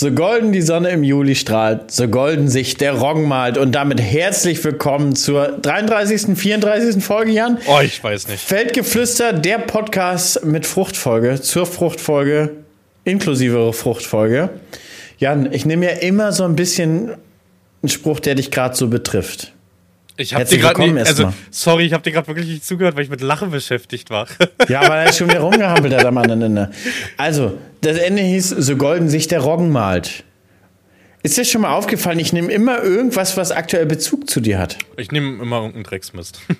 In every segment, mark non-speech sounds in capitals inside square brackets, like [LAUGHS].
So golden die Sonne im Juli strahlt, so golden sich der Roggen malt. Und damit herzlich willkommen zur 33., 34. Folge, Jan. Oh, ich weiß nicht. Feldgeflüster, der Podcast mit Fruchtfolge, zur Fruchtfolge, inklusive Fruchtfolge. Jan, ich nehme ja immer so ein bisschen einen Spruch, der dich gerade so betrifft. Ich habe dir gerade also sorry, ich habe dir gerade wirklich nicht zugehört, weil ich mit Lachen beschäftigt war. Ja, weil er schon wieder rumgehampelt hat am anderen Ende. Also, das Ende hieß, so golden sich der Roggen malt. Ist dir schon mal aufgefallen, ich nehme immer irgendwas, was aktuell Bezug zu dir hat. Ich nehme immer irgendeinen Drecksmist. [LAUGHS]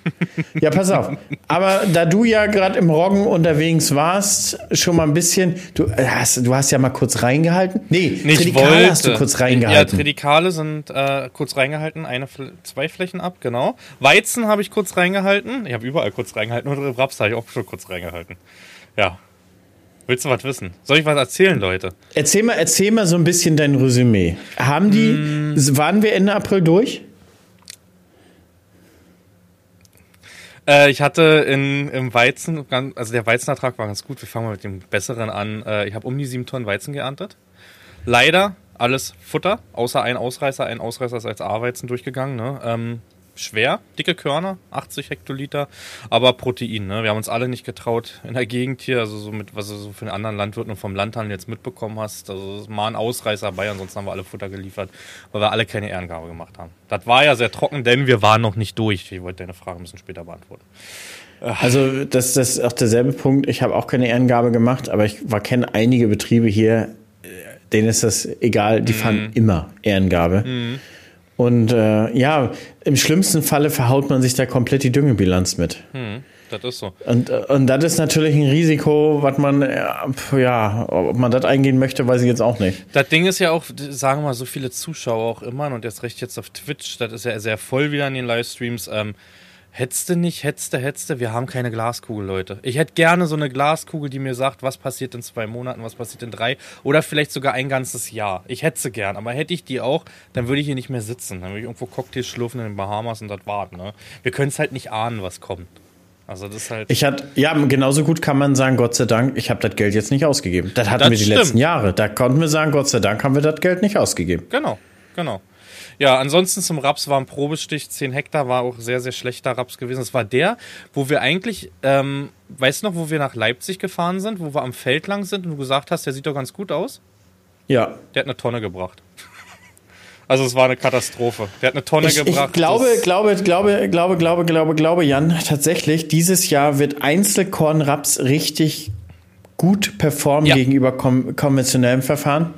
Ja, pass auf. Aber da du ja gerade im Roggen unterwegs warst, schon mal ein bisschen, du hast, du hast ja mal kurz reingehalten. Nee, Nicht Tridikale wollte. hast du kurz reingehalten. Ja, Tridikale sind äh, kurz reingehalten, eine, zwei Flächen ab, genau. Weizen habe ich kurz reingehalten. Ich habe überall kurz reingehalten und Raps habe ich auch schon kurz reingehalten. Ja, Willst du was wissen? Soll ich was erzählen, Leute? Erzähl mal, erzähl mal so ein bisschen dein Resümee. Haben die, mm. waren wir Ende April durch? Äh, ich hatte in, im Weizen, also der Weizenertrag war ganz gut. Wir fangen mal mit dem besseren an. Äh, ich habe um die sieben Tonnen Weizen geerntet. Leider alles Futter, außer ein Ausreißer. Ein Ausreißer ist als A-Weizen durchgegangen. Ne? Ähm, schwer, dicke Körner, 80 Hektoliter, aber Protein. Ne? Wir haben uns alle nicht getraut in der Gegend hier, also so mit, was du so für den anderen Landwirten und vom Landhandel jetzt mitbekommen hast. Also mal ein Ausreißer bei, ansonsten haben wir alle Futter geliefert, weil wir alle keine Ehrengabe gemacht haben. Das war ja sehr trocken, denn wir waren noch nicht durch. Ich wollte deine Frage ein bisschen später beantworten. Also das, das ist auch derselbe Punkt. Ich habe auch keine Ehrengabe gemacht, aber ich kenne einige Betriebe hier, denen ist das egal, die mhm. fahren immer Ehrengabe. Mhm. Und äh, ja, im schlimmsten Falle verhaut man sich da komplett die Düngebilanz mit. Hm, das ist so. Und, und das ist natürlich ein Risiko, was man, ja, ob man das eingehen möchte, weiß ich jetzt auch nicht. Das Ding ist ja auch, sagen wir mal, so viele Zuschauer auch immer und jetzt recht jetzt auf Twitch, das ist ja sehr voll wieder in den Livestreams. Ähm, Hetzte nicht, hetzte, hetzte, wir haben keine Glaskugel, Leute. Ich hätte gerne so eine Glaskugel, die mir sagt, was passiert in zwei Monaten, was passiert in drei oder vielleicht sogar ein ganzes Jahr. Ich hätte sie gern, aber hätte ich die auch, dann würde ich hier nicht mehr sitzen. Dann würde ich irgendwo Cocktails schlürfen in den Bahamas und das warten. Ne? Wir können es halt nicht ahnen, was kommt. Also das ist halt. Ich hatte, ja, genauso gut kann man sagen, Gott sei Dank, ich habe das Geld jetzt nicht ausgegeben. Das hatten das wir die stimmt. letzten Jahre. Da konnten wir sagen, Gott sei Dank haben wir das Geld nicht ausgegeben. Genau, genau. Ja, ansonsten zum Raps war ein Probestich, 10 Hektar, war auch sehr, sehr schlechter Raps gewesen. Das war der, wo wir eigentlich, ähm, weißt du noch, wo wir nach Leipzig gefahren sind, wo wir am Feld lang sind und du gesagt hast, der sieht doch ganz gut aus? Ja. Der hat eine Tonne gebracht. [LAUGHS] Also es war eine Katastrophe. Der hat eine Tonne ich, gebracht. Ich glaube, glaube, glaube, glaube, glaube, glaube, glaube, Jan, tatsächlich, dieses Jahr wird Einzelkornraps richtig gut performen ja. gegenüber konventionellem Verfahren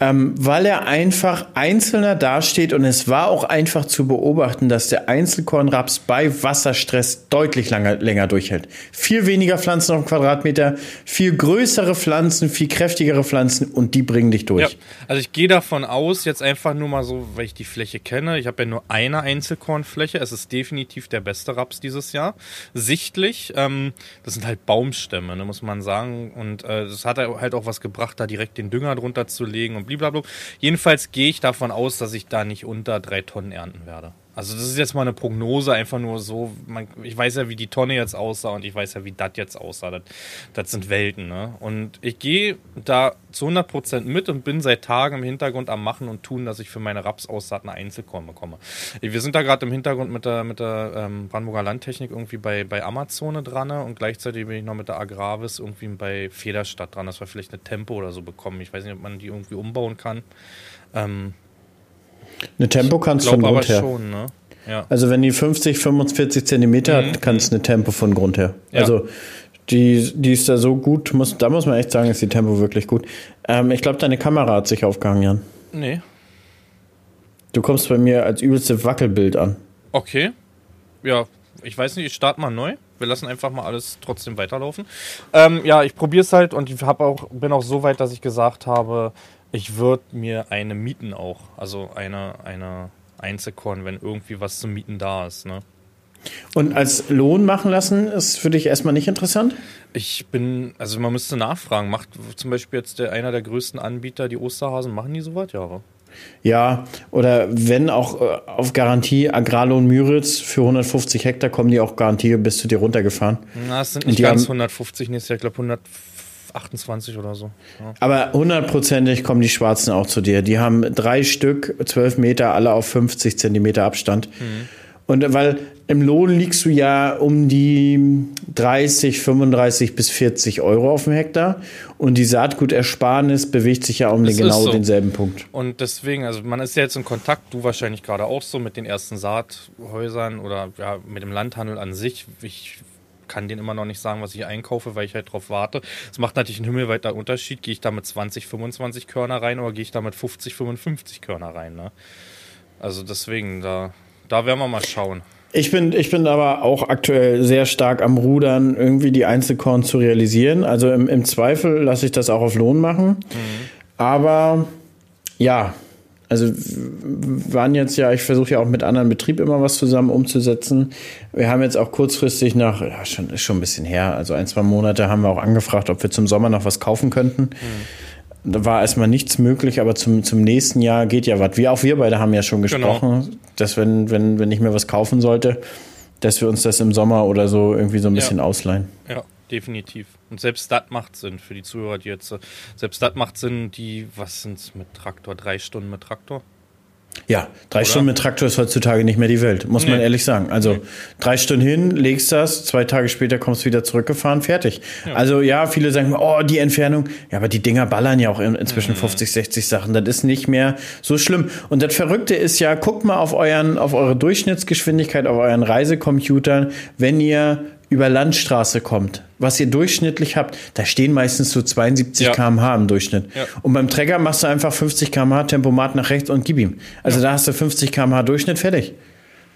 ähm, weil er einfach einzelner dasteht und es war auch einfach zu beobachten, dass der Einzelkornraps bei Wasserstress deutlich langer, länger durchhält. Viel weniger Pflanzen auf dem Quadratmeter, viel größere Pflanzen, viel kräftigere Pflanzen und die bringen dich durch. Ja, also ich gehe davon aus, jetzt einfach nur mal so, weil ich die Fläche kenne, ich habe ja nur eine Einzelkornfläche, es ist definitiv der beste Raps dieses Jahr. Sichtlich, ähm, das sind halt Baumstämme, ne, muss man sagen und äh, hat halt auch was gebracht, da direkt den Dünger drunter zu legen und blablabla. Jedenfalls gehe ich davon aus, dass ich da nicht unter drei Tonnen ernten werde. Also das ist jetzt mal eine Prognose, einfach nur so. Man, ich weiß ja, wie die Tonne jetzt aussah und ich weiß ja, wie das jetzt aussah. Das, sind Welten, ne? Und ich gehe da zu 100% mit und bin seit Tagen im Hintergrund am Machen und tun, dass ich für meine Rapsaussaat eine Einzelkorn bekomme. Wir sind da gerade im Hintergrund mit der, mit der ähm, Brandenburger Landtechnik irgendwie bei, bei Amazone dran ne? und gleichzeitig bin ich noch mit der Agravis irgendwie bei Federstadt dran, dass wir vielleicht eine Tempo oder so bekommen. Ich weiß nicht, ob man die irgendwie umbauen kann. Ähm, eine Tempo kannst du von Grund her. Schon, ne? ja. Also wenn die 50, 45 Zentimeter mhm. hat, kannst du eine Tempo von Grund her. Ja. Also die, die ist da so gut, muss, da muss man echt sagen, ist die Tempo wirklich gut. Ähm, ich glaube, deine Kamera hat sich aufgehangen, Jan. Nee. Du kommst bei mir als übelste Wackelbild an. Okay. Ja, ich weiß nicht, ich starte mal neu. Wir lassen einfach mal alles trotzdem weiterlaufen. Ähm, ja, ich probiere es halt und ich hab auch, bin auch so weit, dass ich gesagt habe, ich würde mir eine mieten auch. Also eine, eine Einzelkorn, wenn irgendwie was zum Mieten da ist. Ne? Und als Lohn machen lassen ist für dich erstmal nicht interessant? Ich bin, also man müsste nachfragen. Macht zum Beispiel jetzt der, einer der größten Anbieter, die Osterhasen, machen die sowas? Ja, oder? Ja, oder wenn auch äh, auf Garantie Agrarlohn Müritz für 150 Hektar kommen die auch Garantie bis zu dir runtergefahren. Na, es sind nicht ganz 150 nächstes Jahr, ich glaube 100 28 oder so. Ja. Aber hundertprozentig kommen die Schwarzen auch zu dir. Die haben drei Stück, zwölf Meter, alle auf 50 Zentimeter Abstand. Mhm. Und weil im Lohn liegst du ja um die 30, 35 bis 40 Euro auf dem Hektar. Und die Saatgutersparnis bewegt sich ja um den genau so. denselben Punkt. Und deswegen, also man ist ja jetzt in Kontakt, du wahrscheinlich gerade auch so mit den ersten Saathäusern oder ja, mit dem Landhandel an sich. Ich kann denen immer noch nicht sagen, was ich einkaufe, weil ich halt drauf warte. Es macht natürlich einen himmelweiter Unterschied. Gehe ich da mit 20, 25 Körner rein oder gehe ich da mit 50, 55 Körner rein? Ne? Also deswegen, da, da werden wir mal schauen. Ich bin, ich bin aber auch aktuell sehr stark am Rudern, irgendwie die Einzelkorn zu realisieren. Also im, im Zweifel lasse ich das auch auf Lohn machen. Mhm. Aber ja, also waren jetzt ja, ich versuche ja auch mit anderen Betrieben immer was zusammen umzusetzen. Wir haben jetzt auch kurzfristig nach, ja, schon, ist schon ein bisschen her, also ein, zwei Monate haben wir auch angefragt, ob wir zum Sommer noch was kaufen könnten. Mhm. Da war erstmal nichts möglich, aber zum, zum nächsten Jahr geht ja was. Wir, auch wir beide haben ja schon genau. gesprochen, genau. dass wenn, wenn, wenn ich mir was kaufen sollte, dass wir uns das im Sommer oder so irgendwie so ein bisschen ja. ausleihen. Ja definitiv. Und selbst das macht Sinn für die Zuhörer, die jetzt, selbst das macht Sinn, die, was sind es mit Traktor? Drei Stunden mit Traktor? Ja, drei Oder? Stunden mit Traktor ist heutzutage nicht mehr die Welt, muss nee. man ehrlich sagen. Also nee. drei Stunden hin, legst das, zwei Tage später kommst du wieder zurückgefahren, fertig. Ja. Also ja, viele sagen, oh, die Entfernung. Ja, aber die Dinger ballern ja auch inzwischen mhm. 50, 60 Sachen. Das ist nicht mehr so schlimm. Und das Verrückte ist ja, guckt mal auf euren, auf eure Durchschnittsgeschwindigkeit, auf euren Reisecomputern, wenn ihr über Landstraße kommt, was ihr durchschnittlich habt, da stehen meistens so 72 ja. km/h im Durchschnitt. Ja. Und beim Trecker machst du einfach 50 km/h Tempomat nach rechts und gib ihm. Also ja. da hast du 50 km/h Durchschnitt fertig.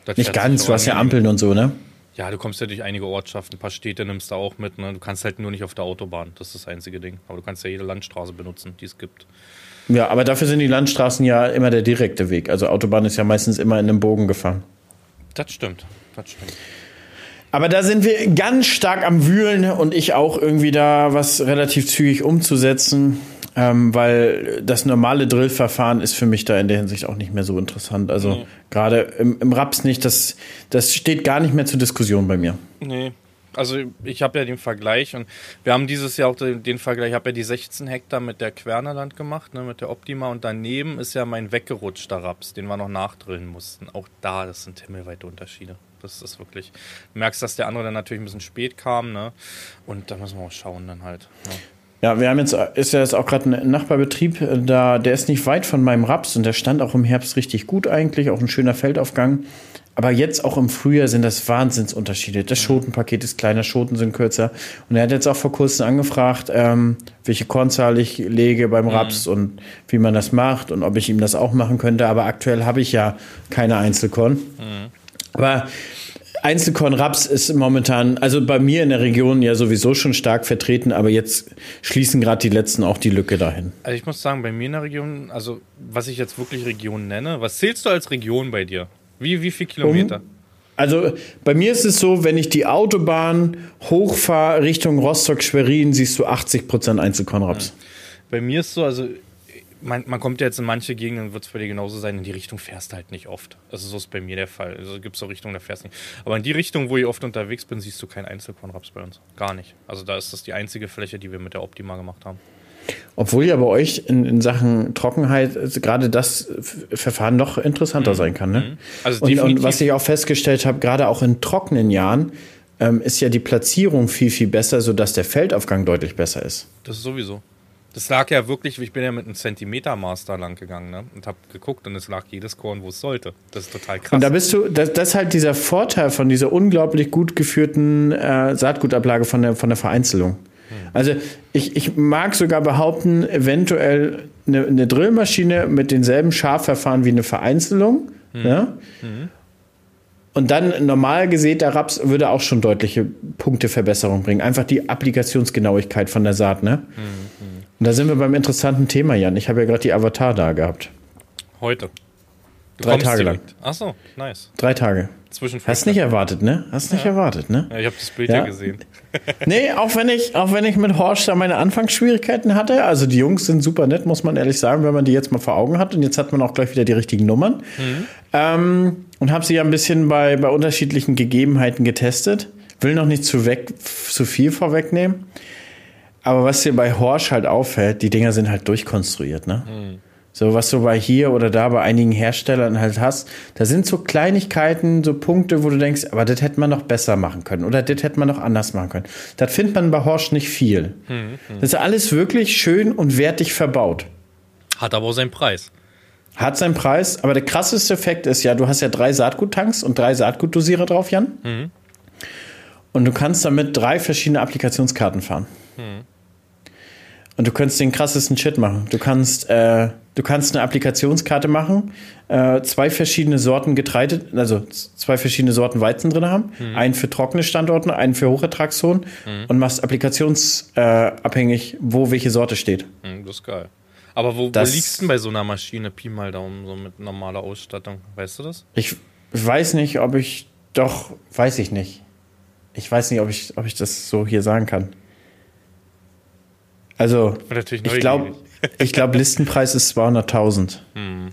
Das Nicht ganz, du hast ja Ampeln und so, ne? Ja, du kommst ja durch einige Ortschaften, ein paar Städte nimmst du auch mit. Ne? Du kannst halt nur nicht auf der Autobahn, das ist das einzige Ding. Aber du kannst ja jede Landstraße benutzen, die es gibt. Ja, aber dafür sind die Landstraßen ja immer der direkte Weg. Also Autobahn ist ja meistens immer in einem Bogen gefahren. Das stimmt, das stimmt. Aber da sind wir ganz stark am Wühlen und ich auch irgendwie da was relativ zügig umzusetzen, ähm, weil das normale Drillverfahren ist für mich da in der Hinsicht auch nicht mehr so interessant. Also nee. gerade im, im Raps nicht, das, das steht gar nicht mehr zur Diskussion bei mir. Nee, also ich habe ja den Vergleich und wir haben dieses Jahr auch den, den Vergleich, ich habe ja die 16 Hektar mit der Quernerland gemacht, ne, mit der Optima und daneben ist ja mein weggerutschter Raps, den wir noch nachdrillen mussten. Auch da, das sind himmelweite Unterschiede. Das ist wirklich. Du merkst, dass der andere dann natürlich ein bisschen spät kam, ne? Und da müssen wir auch schauen dann halt. Ne? Ja, wir haben jetzt, ist ja jetzt auch gerade ein Nachbarbetrieb, äh, da, der ist nicht weit von meinem Raps und der stand auch im Herbst richtig gut eigentlich, auch ein schöner Feldaufgang. Aber jetzt auch im Frühjahr sind das Wahnsinnsunterschiede. Das Schotenpaket ist kleiner, Schoten sind kürzer. Und er hat jetzt auch vor kurzem angefragt, ähm, welche Kornzahl ich lege beim mhm. Raps mhm. und wie man das macht und ob ich ihm das auch machen könnte. Aber aktuell habe ich ja keine Einzelkorn. Mhm. Aber Einzelkorn Raps ist momentan, also bei mir in der Region ja sowieso schon stark vertreten, aber jetzt schließen gerade die letzten auch die Lücke dahin. Also ich muss sagen, bei mir in der Region, also was ich jetzt wirklich Region nenne, was zählst du als Region bei dir? Wie, wie viel Kilometer? Um, also bei mir ist es so, wenn ich die Autobahn hochfahre Richtung Rostock-Schwerin, siehst du 80 Prozent Einzelkornraps. Bei mir ist so, also man, man kommt ja jetzt in manche Gegenden, wird es bei dir genauso sein, in die Richtung fährst du halt nicht oft. Also so ist bei mir der Fall. Also gibt es so Richtungen, da fährst du nicht. Aber in die Richtung, wo ich oft unterwegs bin, siehst du keinen Einzelkornraps bei uns. Gar nicht. Also da ist das die einzige Fläche, die wir mit der Optima gemacht haben. Obwohl ja bei euch in, in Sachen Trockenheit also gerade das Verfahren noch interessanter mhm. sein kann. Ne? Mhm. Also und, und, was ich auch festgestellt habe, gerade auch in trockenen Jahren, ähm, ist ja die Platzierung viel, viel besser, sodass der Feldaufgang deutlich besser ist. Das ist sowieso. Das lag ja wirklich, ich bin ja mit einem Zentimetermaß da lang gegangen ne? und habe geguckt und es lag jedes Korn, wo es sollte. Das ist total krass. Und da bist du, das, das ist halt dieser Vorteil von dieser unglaublich gut geführten äh, Saatgutablage von der, von der Vereinzelung. Hm. Also ich, ich mag sogar behaupten, eventuell eine, eine Drillmaschine mit denselben Schafverfahren wie eine Vereinzelung. Hm. Ja? Hm. Und dann normal gesäter Raps würde auch schon deutliche Punkteverbesserung bringen. Einfach die Applikationsgenauigkeit von der Saat, ne? Mhm. Und da sind wir beim interessanten Thema, Jan. Ich habe ja gerade die Avatar da gehabt. Heute. Du Drei Tage direkt. lang. Ach so, nice. Drei Tage. Zwischen Hast nicht erwartet, ne? Hast nicht ja. erwartet, ne? Ja, ich habe das Bild ja, ja gesehen. [LAUGHS] nee, auch wenn ich, auch wenn ich mit Horst da meine Anfangsschwierigkeiten hatte. Also die Jungs sind super nett, muss man ehrlich sagen, wenn man die jetzt mal vor Augen hat. Und jetzt hat man auch gleich wieder die richtigen Nummern. Mhm. Ähm, und habe sie ja ein bisschen bei, bei unterschiedlichen Gegebenheiten getestet. Will noch nicht zu, weg, zu viel vorwegnehmen. Aber was dir bei Horsch halt auffällt, die Dinger sind halt durchkonstruiert, ne? Mhm. So, was du bei hier oder da bei einigen Herstellern halt hast, da sind so Kleinigkeiten, so Punkte, wo du denkst, aber das hätte man noch besser machen können oder das hätte man noch anders machen können. Das findet man bei Horsch nicht viel. Hm, hm. Das ist alles wirklich schön und wertig verbaut. Hat aber auch seinen Preis. Hat seinen Preis, aber der krasseste Effekt ist ja, du hast ja drei Saatguttanks und drei Saatgutdosierer drauf, Jan. Hm. Und du kannst damit drei verschiedene Applikationskarten fahren. Hm. Und du könntest den krassesten Shit machen. Du kannst, äh, du kannst eine Applikationskarte machen, äh, zwei verschiedene Sorten Getreide, also zwei verschiedene Sorten Weizen drin haben, mhm. einen für trockene Standorte, einen für Hochertragszonen mhm. und machst applikationsabhängig, äh, wo welche Sorte steht. Mhm, das ist geil. Aber wo, das, wo liegst du denn bei so einer Maschine, Pi mal Daumen, so mit normaler Ausstattung? Weißt du das? Ich weiß nicht, ob ich, doch, weiß ich nicht. Ich weiß nicht, ob ich, ob ich das so hier sagen kann. Also, ich glaube, [LAUGHS] ich glaube, Listenpreis ist 200.000. Hm.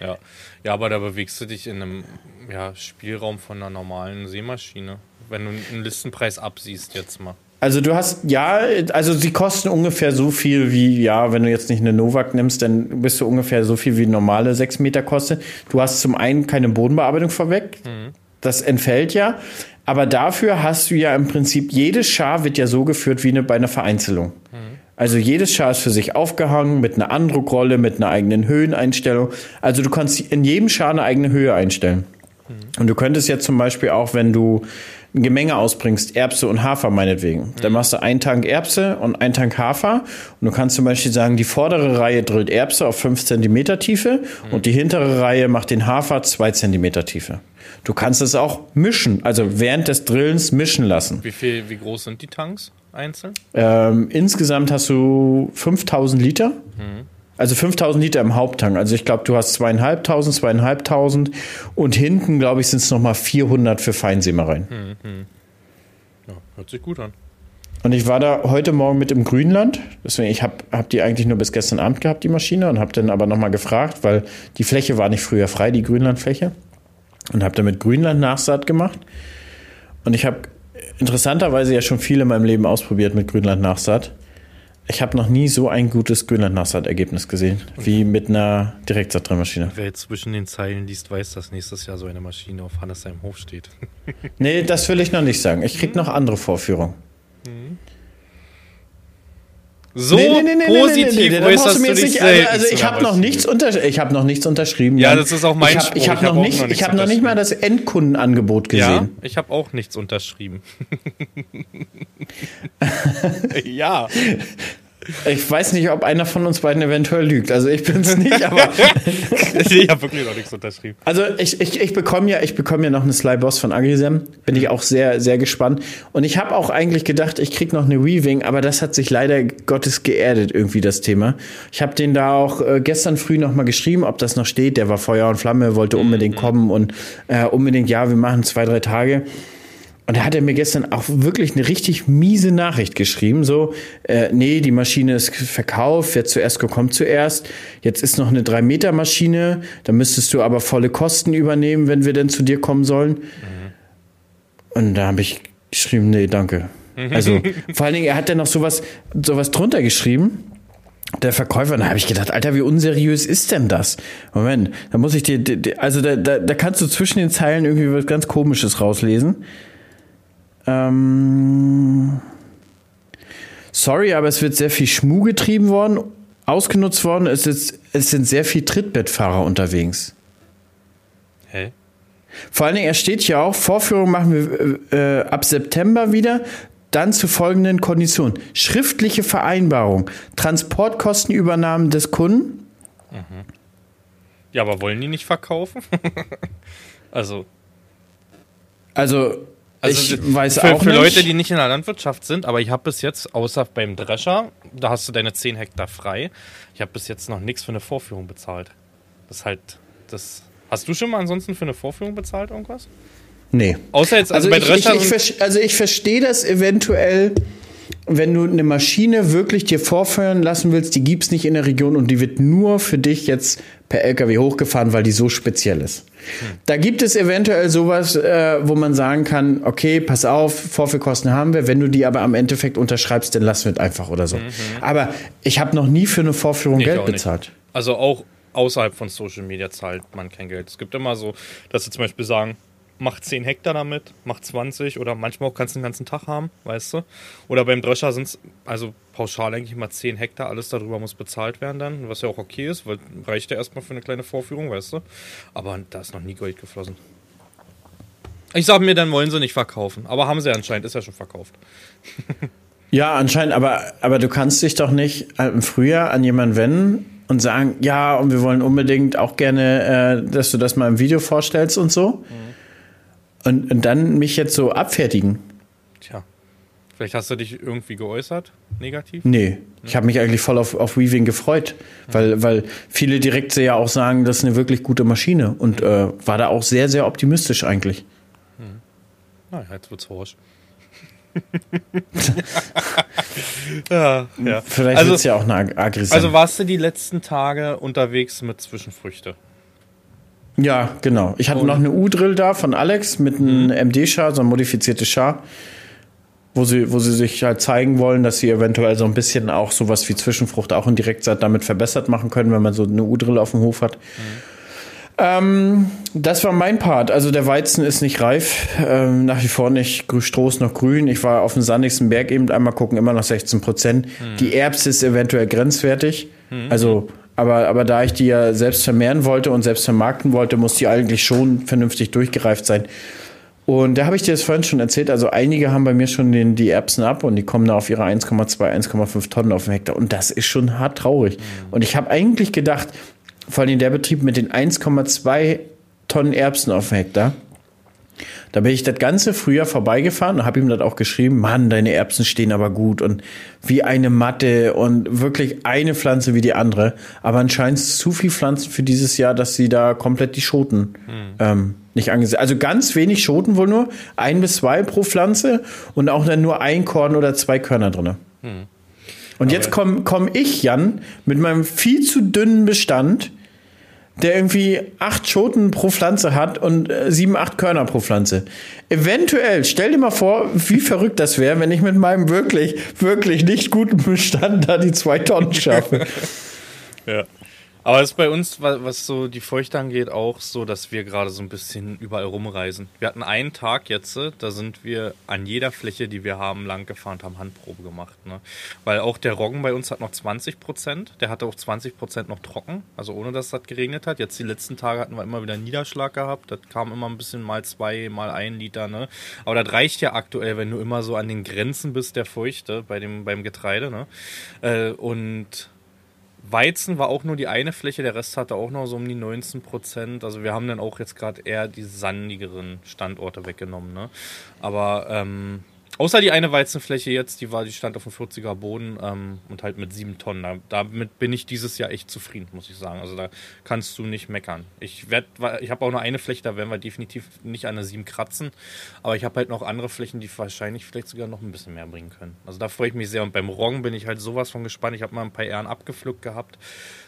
Ja. ja, aber da bewegst du dich in einem ja, Spielraum von einer normalen Seemaschine, wenn du einen Listenpreis absiehst jetzt mal. Also du hast, ja, also sie kosten ungefähr so viel wie, ja, wenn du jetzt nicht eine Novak nimmst, dann bist du ungefähr so viel wie normale 6 Meter kostet. Du hast zum einen keine Bodenbearbeitung vorweg, mhm. das entfällt ja. Aber dafür hast du ja im Prinzip, jedes Schar wird ja so geführt wie eine, bei einer Vereinzelung. Also jedes Schar ist für sich aufgehangen mit einer Andruckrolle, mit einer eigenen Höheneinstellung. Also du kannst in jedem Schar eine eigene Höhe einstellen. Und du könntest jetzt zum Beispiel auch, wenn du ein Gemenge ausbringst, Erbse und Hafer meinetwegen. Mhm. Dann machst du einen Tank Erbse und einen Tank Hafer. Und du kannst zum Beispiel sagen, die vordere Reihe drillt Erbse auf 5 cm Tiefe mhm. und die hintere Reihe macht den Hafer 2 cm Tiefe. Du kannst es auch mischen, also während des Drillens mischen lassen. Wie viel, wie groß sind die Tanks einzeln? Ähm, insgesamt hast du 5000 Liter. Mhm. Also 5000 Liter im Haupttank. Also ich glaube, du hast zweieinhalbtausend, zweieinhalbtausend und hinten, glaube ich, sind es nochmal 400 für Feinsämereien. Mhm. Ja, hört sich gut an. Und ich war da heute Morgen mit im Grünland. Deswegen, ich habe hab die eigentlich nur bis gestern Abend gehabt, die Maschine, und habe dann aber nochmal gefragt, weil die Fläche war nicht früher frei, die Grünlandfläche und habe damit Grünland Nachsaat gemacht. Und ich habe interessanterweise ja schon viel in meinem Leben ausprobiert mit Grünland Nachsaat. Ich habe noch nie so ein gutes Grünland Nachsaat-Ergebnis gesehen, wie mit einer Direktsaatmaschine. Wer jetzt zwischen den Zeilen liest, weiß, dass nächstes Jahr so eine Maschine auf Hannes seinem Hof steht. nee, das will ich noch nicht sagen. Ich krieg noch andere Vorführungen. Mhm. So nee, nee, nee, positiv nee, äußerst du, du dich nicht, also, also ich habe noch nichts unter, ich habe noch nichts unterschrieben. Ja, das ist auch mein Ich habe ich hab noch, noch, nicht, ich habe noch nicht mal das Endkundenangebot gesehen. Ja, ich habe auch nichts unterschrieben. [LAUGHS] [LAUGHS] ja. Ich weiß nicht, ob einer von uns beiden eventuell lügt. Also ich bin es nicht, aber. [LAUGHS] ich habe wirklich noch nichts unterschrieben. Also ich, ich, ich bekomme ja, ich bekomme ja noch eine Sly-Boss von Agrisem. Bin ich auch sehr, sehr gespannt. Und ich habe auch eigentlich gedacht, ich krieg noch eine Weaving, aber das hat sich leider Gottes geerdet, irgendwie das Thema. Ich habe den da auch äh, gestern früh noch mal geschrieben, ob das noch steht. Der war Feuer und Flamme, wollte unbedingt mhm. kommen und äh, unbedingt, ja, wir machen zwei, drei Tage. Und da hat er mir gestern auch wirklich eine richtig miese Nachricht geschrieben, so, äh, nee, die Maschine ist verkauft, wer zuerst kommt zuerst. Jetzt ist noch eine 3-Meter-Maschine, da müsstest du aber volle Kosten übernehmen, wenn wir denn zu dir kommen sollen. Mhm. Und da habe ich geschrieben, nee, danke. Mhm. Also, [LAUGHS] vor allen Dingen, er hat dann noch sowas, sowas drunter geschrieben. Der Verkäufer, da habe ich gedacht, Alter, wie unseriös ist denn das? Moment, da muss ich dir, also da, da, da kannst du zwischen den Zeilen irgendwie was ganz Komisches rauslesen. Ähm, sorry, aber es wird sehr viel Schmuh getrieben worden, ausgenutzt worden. Es, ist, es sind sehr viele Trittbettfahrer unterwegs. Hä? Vor allen Dingen, er steht hier auch, Vorführung machen wir äh, ab September wieder, dann zu folgenden Konditionen. Schriftliche Vereinbarung, Transportkostenübernahmen des Kunden. Mhm. Ja, aber wollen die nicht verkaufen? [LAUGHS] also. Also, also ich weiß für, auch für Leute, die nicht in der Landwirtschaft sind, aber ich habe bis jetzt, außer beim Drescher, da hast du deine 10 Hektar frei, ich habe bis jetzt noch nichts für eine Vorführung bezahlt. Das ist halt, das. Hast du schon mal ansonsten für eine Vorführung bezahlt irgendwas? Nee. Außer jetzt, also, also bei Drescher. Ich, ich, ich, also ich verstehe das eventuell wenn du eine Maschine wirklich dir vorführen lassen willst, die gibt's nicht in der Region und die wird nur für dich jetzt per LKW hochgefahren, weil die so speziell ist. Da gibt es eventuell sowas, äh, wo man sagen kann, okay, pass auf, Vorführkosten haben wir, wenn du die aber am Endeffekt unterschreibst, dann lassen wir es einfach oder so. Mhm. Aber ich habe noch nie für eine Vorführung nee, Geld bezahlt. Also auch außerhalb von Social Media zahlt man kein Geld. Es gibt immer so, dass sie zum Beispiel sagen, mach 10 Hektar damit, mach 20 oder manchmal auch kannst du den ganzen Tag haben, weißt du? Oder beim Drescher sind es, also pauschal eigentlich mal 10 Hektar, alles darüber muss bezahlt werden dann, was ja auch okay ist, weil reicht ja erstmal für eine kleine Vorführung, weißt du? Aber da ist noch nie Geld geflossen. Ich sag mir, dann wollen sie nicht verkaufen, aber haben sie anscheinend, ist ja schon verkauft. [LAUGHS] ja, anscheinend, aber, aber du kannst dich doch nicht im Frühjahr an jemanden wenden und sagen, ja, und wir wollen unbedingt auch gerne, äh, dass du das mal im Video vorstellst und so. Mhm und, und dann mich jetzt so abfertigen. Tja. Vielleicht hast du dich irgendwie geäußert, negativ? Nee, ich habe mich eigentlich voll auf, auf Weaving gefreut, weil, weil viele direkt ja auch sagen, das ist eine wirklich gute Maschine und äh, war da auch sehr, sehr optimistisch eigentlich. Hm. Na, jetzt wird's horsch. [LAUGHS] ja, ja. Vielleicht also, wird's ja auch eine Aggression. Also warst du die letzten Tage unterwegs mit Zwischenfrüchte? Ja, genau. Ich hatte und noch eine U-Drill da von Alex mit einem mhm. MD-Char, so ein modifiziertes Char, wo sie, wo sie sich halt zeigen wollen, dass sie eventuell so ein bisschen auch sowas wie Zwischenfrucht auch in Direktsaat damit verbessert machen können, wenn man so eine U-Drill auf dem Hof hat. Mhm. Ähm, das war mein Part. Also der Weizen ist nicht reif, ähm, nach wie vor nicht Stroß noch grün. Ich war auf dem sandigsten Berg eben einmal gucken, immer noch 16 Prozent. Mhm. Die Erbse ist eventuell grenzwertig. Mhm. Also aber, aber da ich die ja selbst vermehren wollte und selbst vermarkten wollte, muss die eigentlich schon vernünftig durchgereift sein. Und da habe ich dir das vorhin schon erzählt. Also einige haben bei mir schon den, die Erbsen ab und die kommen da auf ihre 1,2, 1,5 Tonnen auf den Hektar. Und das ist schon hart traurig. Mhm. Und ich habe eigentlich gedacht, vor allem der Betrieb mit den 1,2 Tonnen Erbsen auf dem Hektar, da bin ich das ganze Frühjahr vorbeigefahren und habe ihm das auch geschrieben, Mann, deine Erbsen stehen aber gut und wie eine Matte und wirklich eine Pflanze wie die andere. Aber anscheinend zu viel Pflanzen für dieses Jahr, dass sie da komplett die Schoten hm. ähm, nicht angesehen. Also ganz wenig Schoten wohl nur, ein bis zwei pro Pflanze und auch dann nur ein Korn oder zwei Körner drin. Hm. Und aber jetzt komme komm ich, Jan, mit meinem viel zu dünnen Bestand der irgendwie acht Schoten pro Pflanze hat und äh, sieben, acht Körner pro Pflanze. Eventuell, stell dir mal vor, wie verrückt das wäre, wenn ich mit meinem wirklich, wirklich nicht guten Bestand da die zwei Tonnen schaffe. [LAUGHS] ja. Aber es ist bei uns, was so die Feuchte angeht, auch so, dass wir gerade so ein bisschen überall rumreisen. Wir hatten einen Tag jetzt, da sind wir an jeder Fläche, die wir haben, lang gefahren und haben Handprobe gemacht. Ne? Weil auch der Roggen bei uns hat noch 20 Prozent. Der hatte auch 20 Prozent noch trocken, also ohne dass das geregnet hat. Jetzt die letzten Tage hatten wir immer wieder Niederschlag gehabt. Das kam immer ein bisschen mal zwei, mal ein Liter. Ne? Aber das reicht ja aktuell, wenn du immer so an den Grenzen bist der Feuchte bei dem, beim Getreide. Ne? Äh, und Weizen war auch nur die eine Fläche, der Rest hatte auch noch so um die 19 Prozent. Also wir haben dann auch jetzt gerade eher die sandigeren Standorte weggenommen. Ne? Aber ähm, Außer die eine Weizenfläche jetzt, die war, die stand auf dem 40er Boden ähm, und halt mit sieben Tonnen. Da, damit bin ich dieses Jahr echt zufrieden, muss ich sagen. Also da kannst du nicht meckern. Ich werd, ich habe auch nur eine Fläche, da werden wir definitiv nicht an der sieben kratzen. Aber ich habe halt noch andere Flächen, die wahrscheinlich vielleicht sogar noch ein bisschen mehr bringen können. Also da freue ich mich sehr. Und beim Roggen bin ich halt sowas von gespannt. Ich habe mal ein paar Ähren abgepflückt gehabt.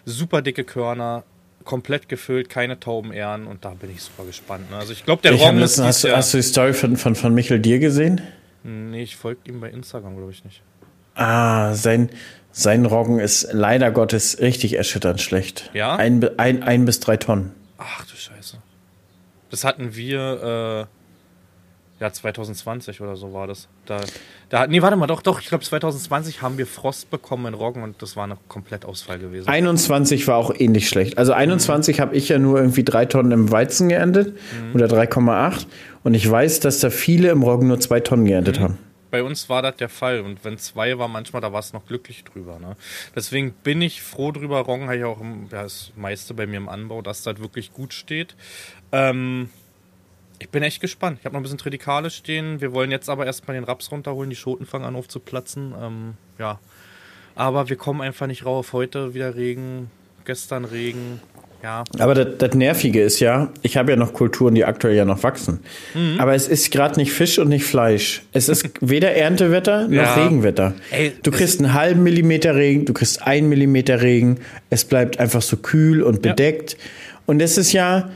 Super dicke Körner, komplett gefüllt, keine Taubenähren und da bin ich super gespannt. Ne? Also ich glaube, der Roggen ist. Hast, hast, du die Story von, von, von Michel Dir gesehen? Nee, ich folge ihm bei Instagram, glaube ich nicht. Ah, sein, sein Roggen ist leider Gottes richtig erschütternd schlecht. Ja? Ein, ein, ein bis drei Tonnen. Ach du Scheiße. Das hatten wir, äh, ja, 2020 oder so war das. Da, da, nee, warte mal, doch, doch, ich glaube 2020 haben wir Frost bekommen in Roggen und das war ein Komplettausfall gewesen. 21 war auch ähnlich schlecht. Also 21 mhm. habe ich ja nur irgendwie drei Tonnen im Weizen geerntet mhm. oder 3,8 und ich weiß, dass da viele im Roggen nur zwei Tonnen geerntet mhm. haben. Bei uns war das der Fall und wenn zwei war, manchmal, da war es noch glücklich drüber. Ne? Deswegen bin ich froh drüber. Roggen habe ich auch im, ja, das meiste bei mir im Anbau, dass das wirklich gut steht. Ähm, ich bin echt gespannt. Ich habe noch ein bisschen Tridikale stehen. Wir wollen jetzt aber erstmal den Raps runterholen. Die Schoten fangen an aufzuplatzen. Ähm, ja. Aber wir kommen einfach nicht rauf. Heute wieder Regen, gestern Regen. Ja. Aber das, das Nervige ist ja, ich habe ja noch Kulturen, die aktuell ja noch wachsen. Mhm. Aber es ist gerade nicht Fisch und nicht Fleisch. Es ist [LAUGHS] weder Erntewetter noch Ja. Regenwetter. Ey, du kriegst einen halben Millimeter Regen, du kriegst einen Millimeter Regen. Es bleibt einfach so kühl und bedeckt. Und es ist ja,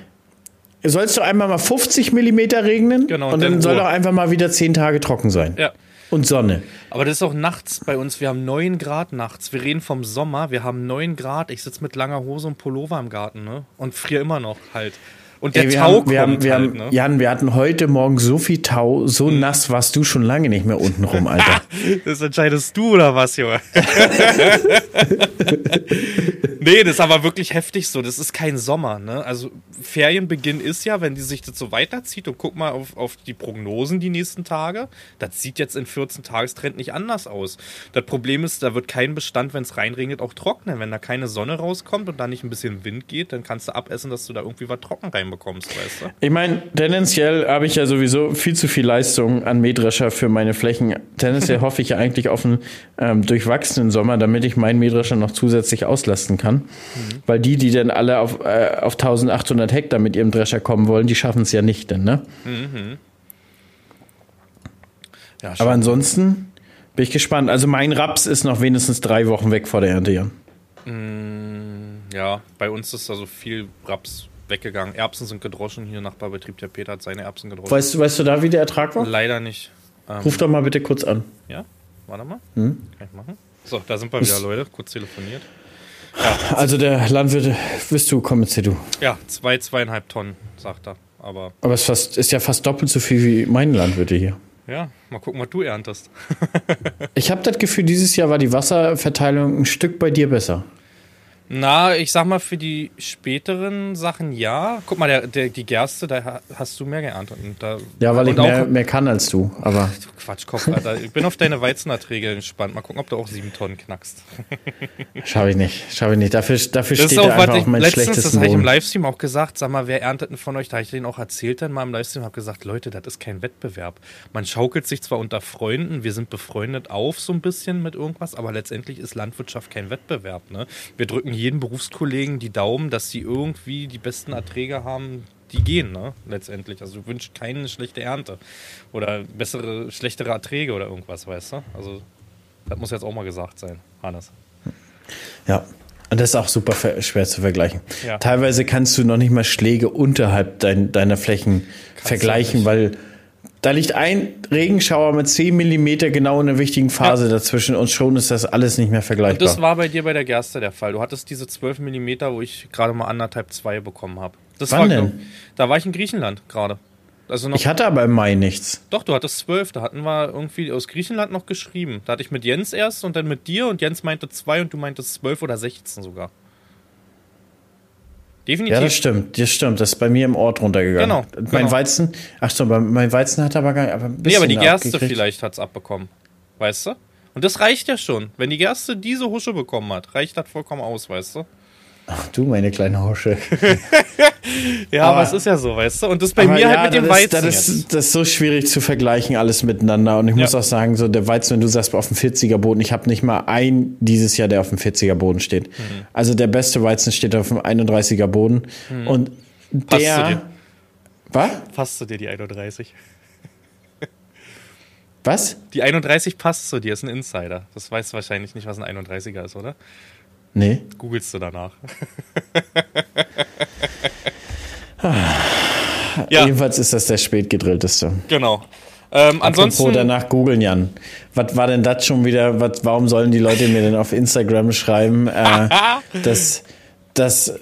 soll es doch einmal mal 50 Millimeter regnen Genau, und und dann dann soll doch einfach mal wieder 10 Tage trocken sein. Ja. Und Sonne. Aber das ist auch nachts bei uns. Wir haben 9 Grad nachts. Wir reden vom Sommer. Wir haben 9 Grad. Ich sitze mit langer Hose und Pullover im Garten, ne? Und friere immer noch halt. Und der Ey, wir Tau haben, wir haben, kommt wir halt, haben, ne? Jan, wir hatten heute Morgen so viel Tau, so Mhm. nass warst du schon lange nicht mehr unten rum, Alter. [LAUGHS] Das entscheidest du oder was, Junge? [LAUGHS] nee, das ist aber wirklich heftig so. Das ist kein Sommer, ne? Also Ferienbeginn ist ja, wenn die sich das so weiterzieht und guck mal auf, auf die Prognosen die nächsten Tage, das sieht jetzt in 14 Tagestrend nicht anders aus. Das Problem ist, da wird kein Bestand, wenn es reinregnet, auch trocknen. Wenn da keine Sonne rauskommt und da nicht ein bisschen Wind geht, dann kannst du abessen, dass du da irgendwie was trocken reinbekommst, weißt du? Ich meine, tendenziell habe ich ja sowieso viel zu viel Leistung an Mähdrescher für meine Flächen. Tendenziell [LAUGHS] hoffe ich ja eigentlich auf einen ähm, durchwachsenen Sommer, damit ich meinen Mähdrescher noch zusätzlich auslasten kann. Weil die, die dann alle auf, äh, auf 1800 Hektar mit ihrem Drescher kommen wollen, die schaffen es ja nicht dann, ne? Ja, Aber ansonsten bin ich gespannt. Also mein Raps ist noch wenigstens drei Wochen weg vor der Ernte, Jan. Ja, bei uns ist also viel Raps weggegangen. Erbsen sind gedroschen. Hier Nachbarbetrieb, der Peter hat seine Erbsen gedroschen. Weißt, du- weißt du da, wie der Ertrag war? Leider nicht. Ähm, Ruf doch mal bitte kurz an. Ja, warte mal. Hm? Kann ich machen? So, da sind wir wieder, Leute. Kurz telefoniert. Also der Landwirt, bist du, komm jetzt hier du. Ja, zwei, zweieinhalb Tonnen, sagt er. Aber Aber es ist, fast, ist ja fast doppelt so viel wie meine Landwirte hier. ja, mal gucken, was du erntest. [LAUGHS] Ich habe das Gefühl, dieses Jahr war die Wasserverteilung ein Stück bei dir besser. Na, ich sag mal, für die späteren Sachen ja. Guck mal, der, der, die Gerste, da ha- hast du mehr geerntet. Da, Ja, weil ich und auch- mehr, mehr kann als du. Aber Quatschkopf, Alter. Ich bin auf deine Weizenerträge gespannt. Mal gucken, ob du auch sieben Tonnen knackst. [LAUGHS] schaffe ich nicht. Schaffe ich nicht. Dafür, dafür Das steht auch, einfach ich auf meinen letztens, das schlechtesten habe ich im. Livestream auch gesagt, sag mal, wer erntet denn von euch? Da habe ich denen auch erzählt dann mal im Livestream, habe gesagt, Leute, das ist kein Wettbewerb. Man schaukelt sich zwar unter Freunden, wir sind befreundet auf so ein bisschen mit irgendwas, aber letztendlich ist Landwirtschaft kein Wettbewerb. Ne? Wir drücken jeden Berufskollegen die Daumen, dass sie irgendwie die besten Erträge haben, die gehen, ne? letztendlich. Also du wünschst keine schlechte Ernte oder bessere, schlechtere Erträge oder irgendwas, weißt du? Also das muss jetzt auch mal gesagt sein, Hannes. Ja. Und das ist auch super schwer zu vergleichen. Ja. Teilweise kannst du noch nicht mal Schläge unterhalb dein, deiner Flächen vergleichen, nicht. weil da liegt ein Regenschauer mit 10 Millimeter genau in der wichtigen Phase dazwischen und schon ist das alles nicht mehr vergleichbar. Das war bei dir bei der Gerste der Fall. Du hattest diese 12 mm, wo ich gerade mal anderthalb, zwei bekommen habe. Das Wann war, denn? glaub- Da war ich in Griechenland gerade. Also ich hatte aber im Mai nichts. doch, du hattest 12. Da hatten wir irgendwie aus Griechenland noch geschrieben. Da hatte ich mit Jens erst und dann mit dir und Jens meinte zwei und du meintest 12 oder 16 sogar. Definitiv. Ja, das stimmt, das stimmt. Das ist bei mir im Ort runtergegangen. Genau, Mein genau. Weizen, ach so, mein Weizen hat aber gar nicht, aber ein bisschen nee, aber die Gerste vielleicht hat's abbekommen. Weißt du? Und das reicht ja schon. Wenn die Gerste diese Husche bekommen hat, reicht das vollkommen aus, weißt du? Ach, du, meine kleine Hosche. [LAUGHS] Ja, Aber- aber es ist ja so, weißt du? Und das bei mir ja, halt mit dem Weizen. ist, das, ist, das ist so schwierig zu vergleichen, alles miteinander. Und ich muss Ja. auch sagen, so der Weizen, wenn du sagst, auf dem 40er Boden, ich habe nicht mal ein dieses Jahr, der auf dem 40er Boden steht. Mhm. Also der beste Weizen steht auf dem 31er Boden. Und Passt zu der. Was? Passt zu dir die 31. Was? Die 31 passt zu dir, ist ein Insider. Das weißt du wahrscheinlich nicht, was ein 31er ist, oder? Nee. Googelst du danach. ja, Jedenfalls ist das der spätgedrillteste. genau. Ähm, ansonsten, Apropos danach googeln, Jan. Was war denn das schon wieder? Was, warum sollen die Leute mir denn auf Instagram schreiben, äh, [LAUGHS] dass, dass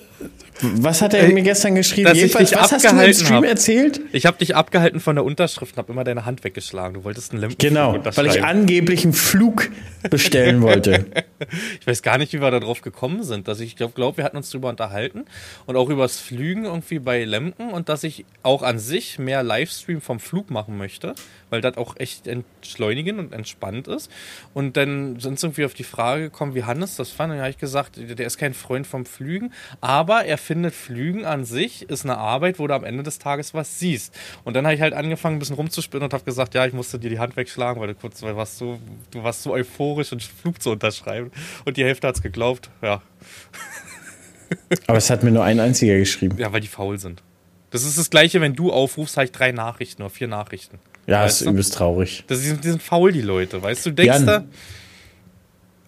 was hat er Ey, mir gestern geschrieben? dass ich Jedenfalls, dich was hast du im abgehalten Stream hab. erzählt? ich habe dich abgehalten von der Unterschrift und habe immer deine Hand weggeschlagen. Du wolltest einen Lemken Genau, weil ich angeblich einen Flug bestellen wollte. [LAUGHS] [LAUGHS] Ich weiß gar nicht, wie wir da drauf gekommen sind. Dass ich glaube, glaub, wir hatten uns drüber unterhalten und auch übers Flügen irgendwie bei Lemken und dass ich auch an sich mehr Livestream vom Flug machen möchte, weil das auch echt entschleunigend und entspannt ist. Und dann sind sie irgendwie auf die Frage gekommen, wie Hannes das fand. Und dann habe ich gesagt, der ist kein Freund vom Flügen, aber er findet Flügen an sich ist eine Arbeit, wo du am Ende des Tages was siehst. Und dann habe ich halt angefangen, ein bisschen rumzuspinnen und habe gesagt, ja, ich musste dir die Hand wegschlagen, weil du kurz, weil warst so, du warst so euphorisch, einen Flug zu unterschreiben. Und die Hälfte hat's geglaubt, ja. Aber es hat mir nur ein einziger geschrieben. Ja, weil die faul sind. Das ist das gleiche, wenn du aufrufst, habe ich drei Nachrichten oder vier Nachrichten. Ja, weißt ist du? übelst traurig. Das ist, die sind faul, die Leute, weißt du? Denkst Jan, da,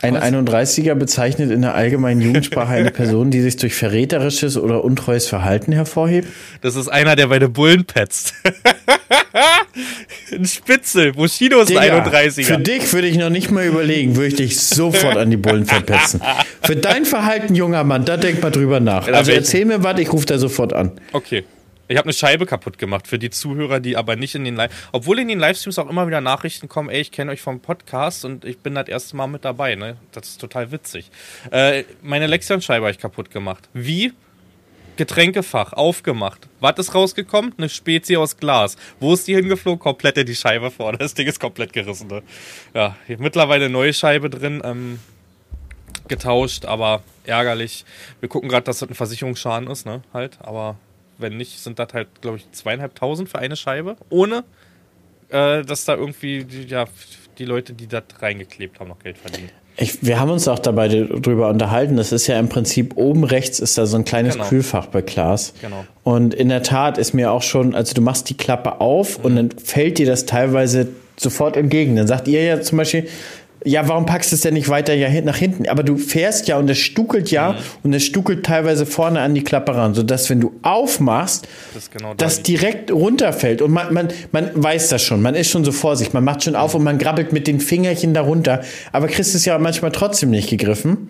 ein 31er bezeichnet in der allgemeinen Jugendsprache eine [LAUGHS] Person, die sich durch verräterisches oder untreues Verhalten hervorhebt? Das ist einer, der bei den Bullen petzt. [LAUGHS] ein Spitzel. Bushido ist ein 31er. Für dich würde ich noch nicht mal überlegen, würde ich dich sofort an die Bullen verpetzen. [LAUGHS] Für dein Verhalten, junger Mann, da denk mal drüber nach. Also erzähl mir was, ich rufe da sofort an. Okay. Ich habe eine Scheibe kaputt gemacht für die Zuhörer, die aber nicht in den Live, obwohl in den Livestreams auch immer wieder Nachrichten kommen, ey, ich kenne euch vom Podcast und ich bin das erste Mal mit dabei, ne? Das ist total witzig. Äh, meine Lexion-Scheibe habe ich kaputt gemacht. Wie? Getränkefach aufgemacht. Was ist rausgekommen? Eine Spezie aus Glas. Wo ist die hingeflogen? Komplett in die Scheibe vorne. Das Ding ist komplett gerissen. Ne? Ja, mittlerweile eine neue Scheibe drin. Ähm, getauscht, aber ärgerlich. Wir gucken gerade, dass das ein Versicherungsschaden ist, ne? Halt, aber wenn nicht, sind das halt, glaube ich, zweieinhalbtausend für eine Scheibe. Ohne, äh, dass da irgendwie die, ja, die Leute, die das reingeklebt haben, noch Geld verdienen. Ich, wir haben uns auch dabei drüber unterhalten. Das ist ja im Prinzip oben rechts ist da so ein kleines genau. Kühlfach bei Glas. Genau. Und in der Tat ist mir auch schon, also du machst die Klappe auf mhm. und dann fällt dir das teilweise sofort entgegen. Dann sagt ihr ja zum Beispiel, ja, warum packst du es denn nicht weiter ja nach hinten? Aber du fährst ja und es stuckelt ja mhm. und es stuckelt teilweise vorne an die Klappe ran, sodass wenn du aufmachst, das, genau das direkt runterfällt. Und man, man, man weiß das schon, man ist schon so vorsichtig, man macht schon auf und man grabbelt mit den Fingerchen darunter. Aber kriegst es ja manchmal trotzdem nicht gegriffen.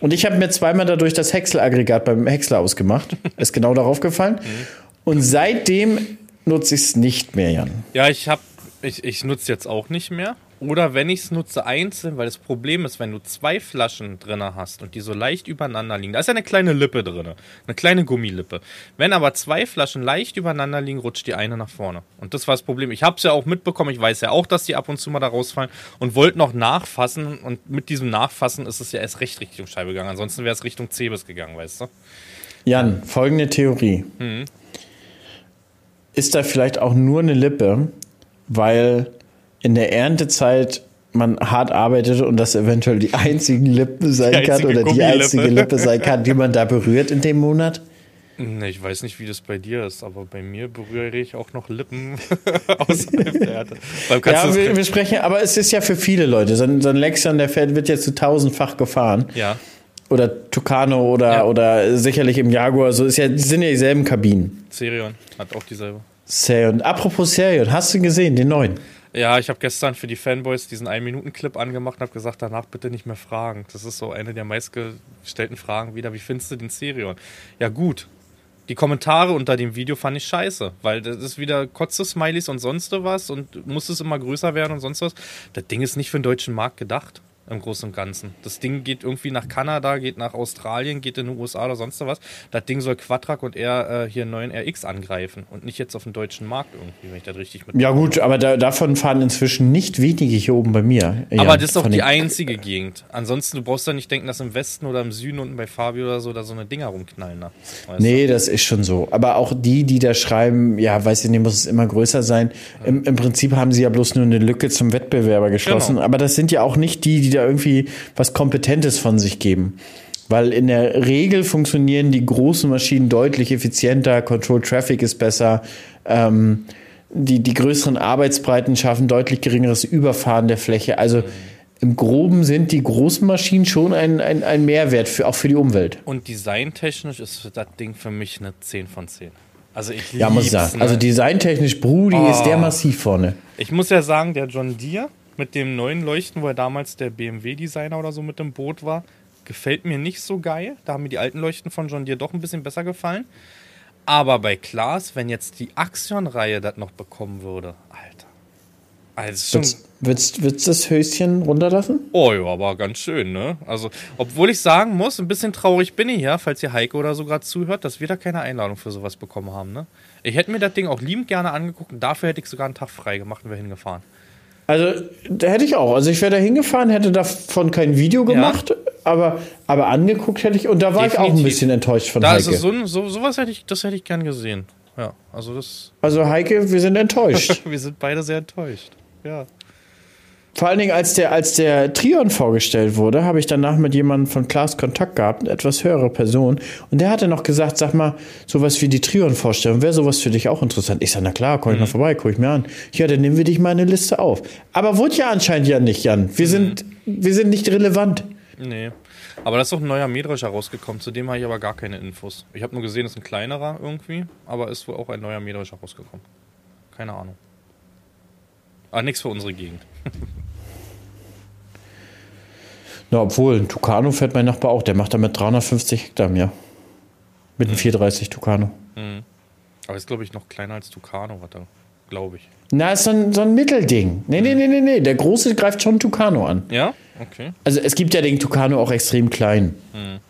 Und ich habe mir zweimal dadurch das Häckselaggregat beim Häcksler ausgemacht. [LAUGHS] ist genau darauf gefallen. Mhm. Und seitdem nutze ich es nicht mehr, Jan. Ja, ich habe ich, ich nutze jetzt auch nicht mehr. Oder wenn ich es nutze einzeln, weil das Problem ist, wenn du zwei Flaschen drin hast und die so leicht übereinander liegen, da ist ja eine kleine Lippe drin, eine kleine Gummilippe. Wenn aber zwei Flaschen leicht übereinander liegen, rutscht die eine nach vorne. Und das war das Problem. Ich habe es ja auch mitbekommen, ich weiß ja auch, dass die ab und zu mal da rausfallen und wollte noch nachfassen und mit diesem Nachfassen ist es ja erst recht Richtung Scheibe gegangen. Ansonsten wäre es Richtung Cebes gegangen, weißt du? Jan, folgende Theorie. Mhm. Ist da vielleicht auch nur eine Lippe, weil in der Erntezeit man hart arbeitet und das eventuell die einzigen Lippen sein kann oder die einzige Lippe sein kann, die man da berührt in dem Monat? Ich weiß nicht, wie das bei dir ist, aber bei mir berühre ich auch noch Lippen [LAUGHS] außerhalb der Erde. Ja, wir, wir, sprechen, aber es ist ja für viele Leute. So ein, so ein Lexion, der fährt, wird jetzt zu tausendfach gefahren. Ja. Oder Tucano oder, ja. oder sicherlich im Jaguar. So ist ja, die sind ja dieselben Kabinen. Serion hat auch dieselbe. Serion. Apropos Serion, hast du gesehen, den neuen? Ja, ich habe gestern für die Fanboys diesen 1-Minuten-Clip angemacht und habe gesagt, danach bitte nicht mehr fragen. Das ist so eine der meistgestellten Fragen wieder. Wie findest du den Serion? Ja, gut. Die Kommentare unter dem Video fand ich scheiße, weil das ist wieder Kotze-Smileys und sonst was und muss es immer größer werden und sonst was. Das Ding ist nicht für den deutschen Markt gedacht im Großen und Ganzen. Das Ding geht irgendwie nach Kanada, geht nach Australien, geht in den USA oder sonst was. Das Ding soll Quadtrack und er äh, hier einen neuen RX angreifen und nicht jetzt auf den deutschen Markt irgendwie, wenn ich das richtig mit. Ja, gut, aber da, davon fahren inzwischen nicht wenige hier oben bei mir. Ja, aber das ist doch die einzige Gegend. Ansonsten, du brauchst ja nicht denken, dass im Westen oder im Süden unten bei Fabio oder so da so eine Dinger rumknallen. Ne? Nee, du? das ist schon so. Aber auch die, die da schreiben, ja, weiß ich nicht, muss es immer größer sein. Im, Im, Prinzip haben sie ja bloß nur eine Lücke zum Wettbewerber geschlossen. Genau. Aber das sind ja auch nicht die, die da irgendwie was Kompetentes von sich geben. Weil in der Regel funktionieren die großen Maschinen deutlich effizienter, Control Traffic ist besser, ähm, die, die größeren Arbeitsbreiten schaffen deutlich geringeres Überfahren der Fläche. Also im Groben sind die großen Maschinen schon ein, ein, ein Mehrwert, für, auch für die Umwelt. Und designtechnisch ist das Ding für mich eine 10 von 10. Also ich Ja, muss ich sagen. Ne? Also designtechnisch, Brudi, oh. ist der massiv vorne. Ich muss ja sagen, der John Deere, mit dem neuen Leuchten, wo er damals der BMW-Designer oder so mit dem Boot war, gefällt mir nicht so geil. Da haben mir die alten Leuchten von John Deere doch ein bisschen besser gefallen. Aber bei Klaas, wenn jetzt die Axion-Reihe das noch bekommen würde, Alter. Also willst, willst, du das Höschen runterlassen? Oh ja, aber ganz schön, ne? Also, obwohl ich sagen muss, ein bisschen traurig bin ich ja, falls ihr Heike oder so gerade zuhört, dass wir da keine Einladung für sowas bekommen haben, ne? Ich hätte mir das Ding auch liebend gerne angeguckt und dafür hätte ich sogar einen Tag frei gemacht und wäre hingefahren. Also, da hätte ich auch. Also, ich wäre da hingefahren, hätte davon kein Video gemacht, ja. aber, aber angeguckt hätte ich. Und da war Definitiv. ich auch ein bisschen enttäuscht von da Heike. Ist so, so, sowas hätte ich, das hätte ich gern gesehen. Ja, also das. Also, Heike, wir sind enttäuscht. [LAUGHS] wir sind beide sehr enttäuscht. Ja. Vor allen Dingen, als der, als der Trion vorgestellt wurde, habe ich danach mit jemandem von Klaas Kontakt gehabt, eine etwas höhere Person. Und der hatte noch gesagt, sag mal, sowas wie die Trion-Vorstellung, wäre sowas für dich auch interessant? Ich sage, na klar, komm ich mhm. mal vorbei, guck ich mir an. Ja, dann nehmen wir dich mal in eine Liste auf. Aber wurde ja anscheinend ja nicht, Jan. Wir, mhm. sind, wir sind nicht relevant. Nee. Aber da ist doch ein neuer Mähdrescher rausgekommen, zu dem habe ich aber gar keine Infos. Ich habe nur gesehen, es ist ein kleinerer irgendwie, aber ist wohl auch ein neuer Mähdrescher rausgekommen. Keine Ahnung. Aber nichts für unsere Gegend. [LAUGHS] Na, obwohl, ein Tucano fährt mein Nachbar auch. Der macht damit 350 Hektar mehr. Mit einem mhm. 430 Tucano. Mhm. Aber ist, glaube ich, noch kleiner als Tucano. Glaube ich. Na, ist so ein, so ein Mittelding. Nee, nee, nee, nee, nee. Der große greift schon Tucano an. Ja? Okay. Also es gibt ja den Tucano auch extrem klein. Mhm.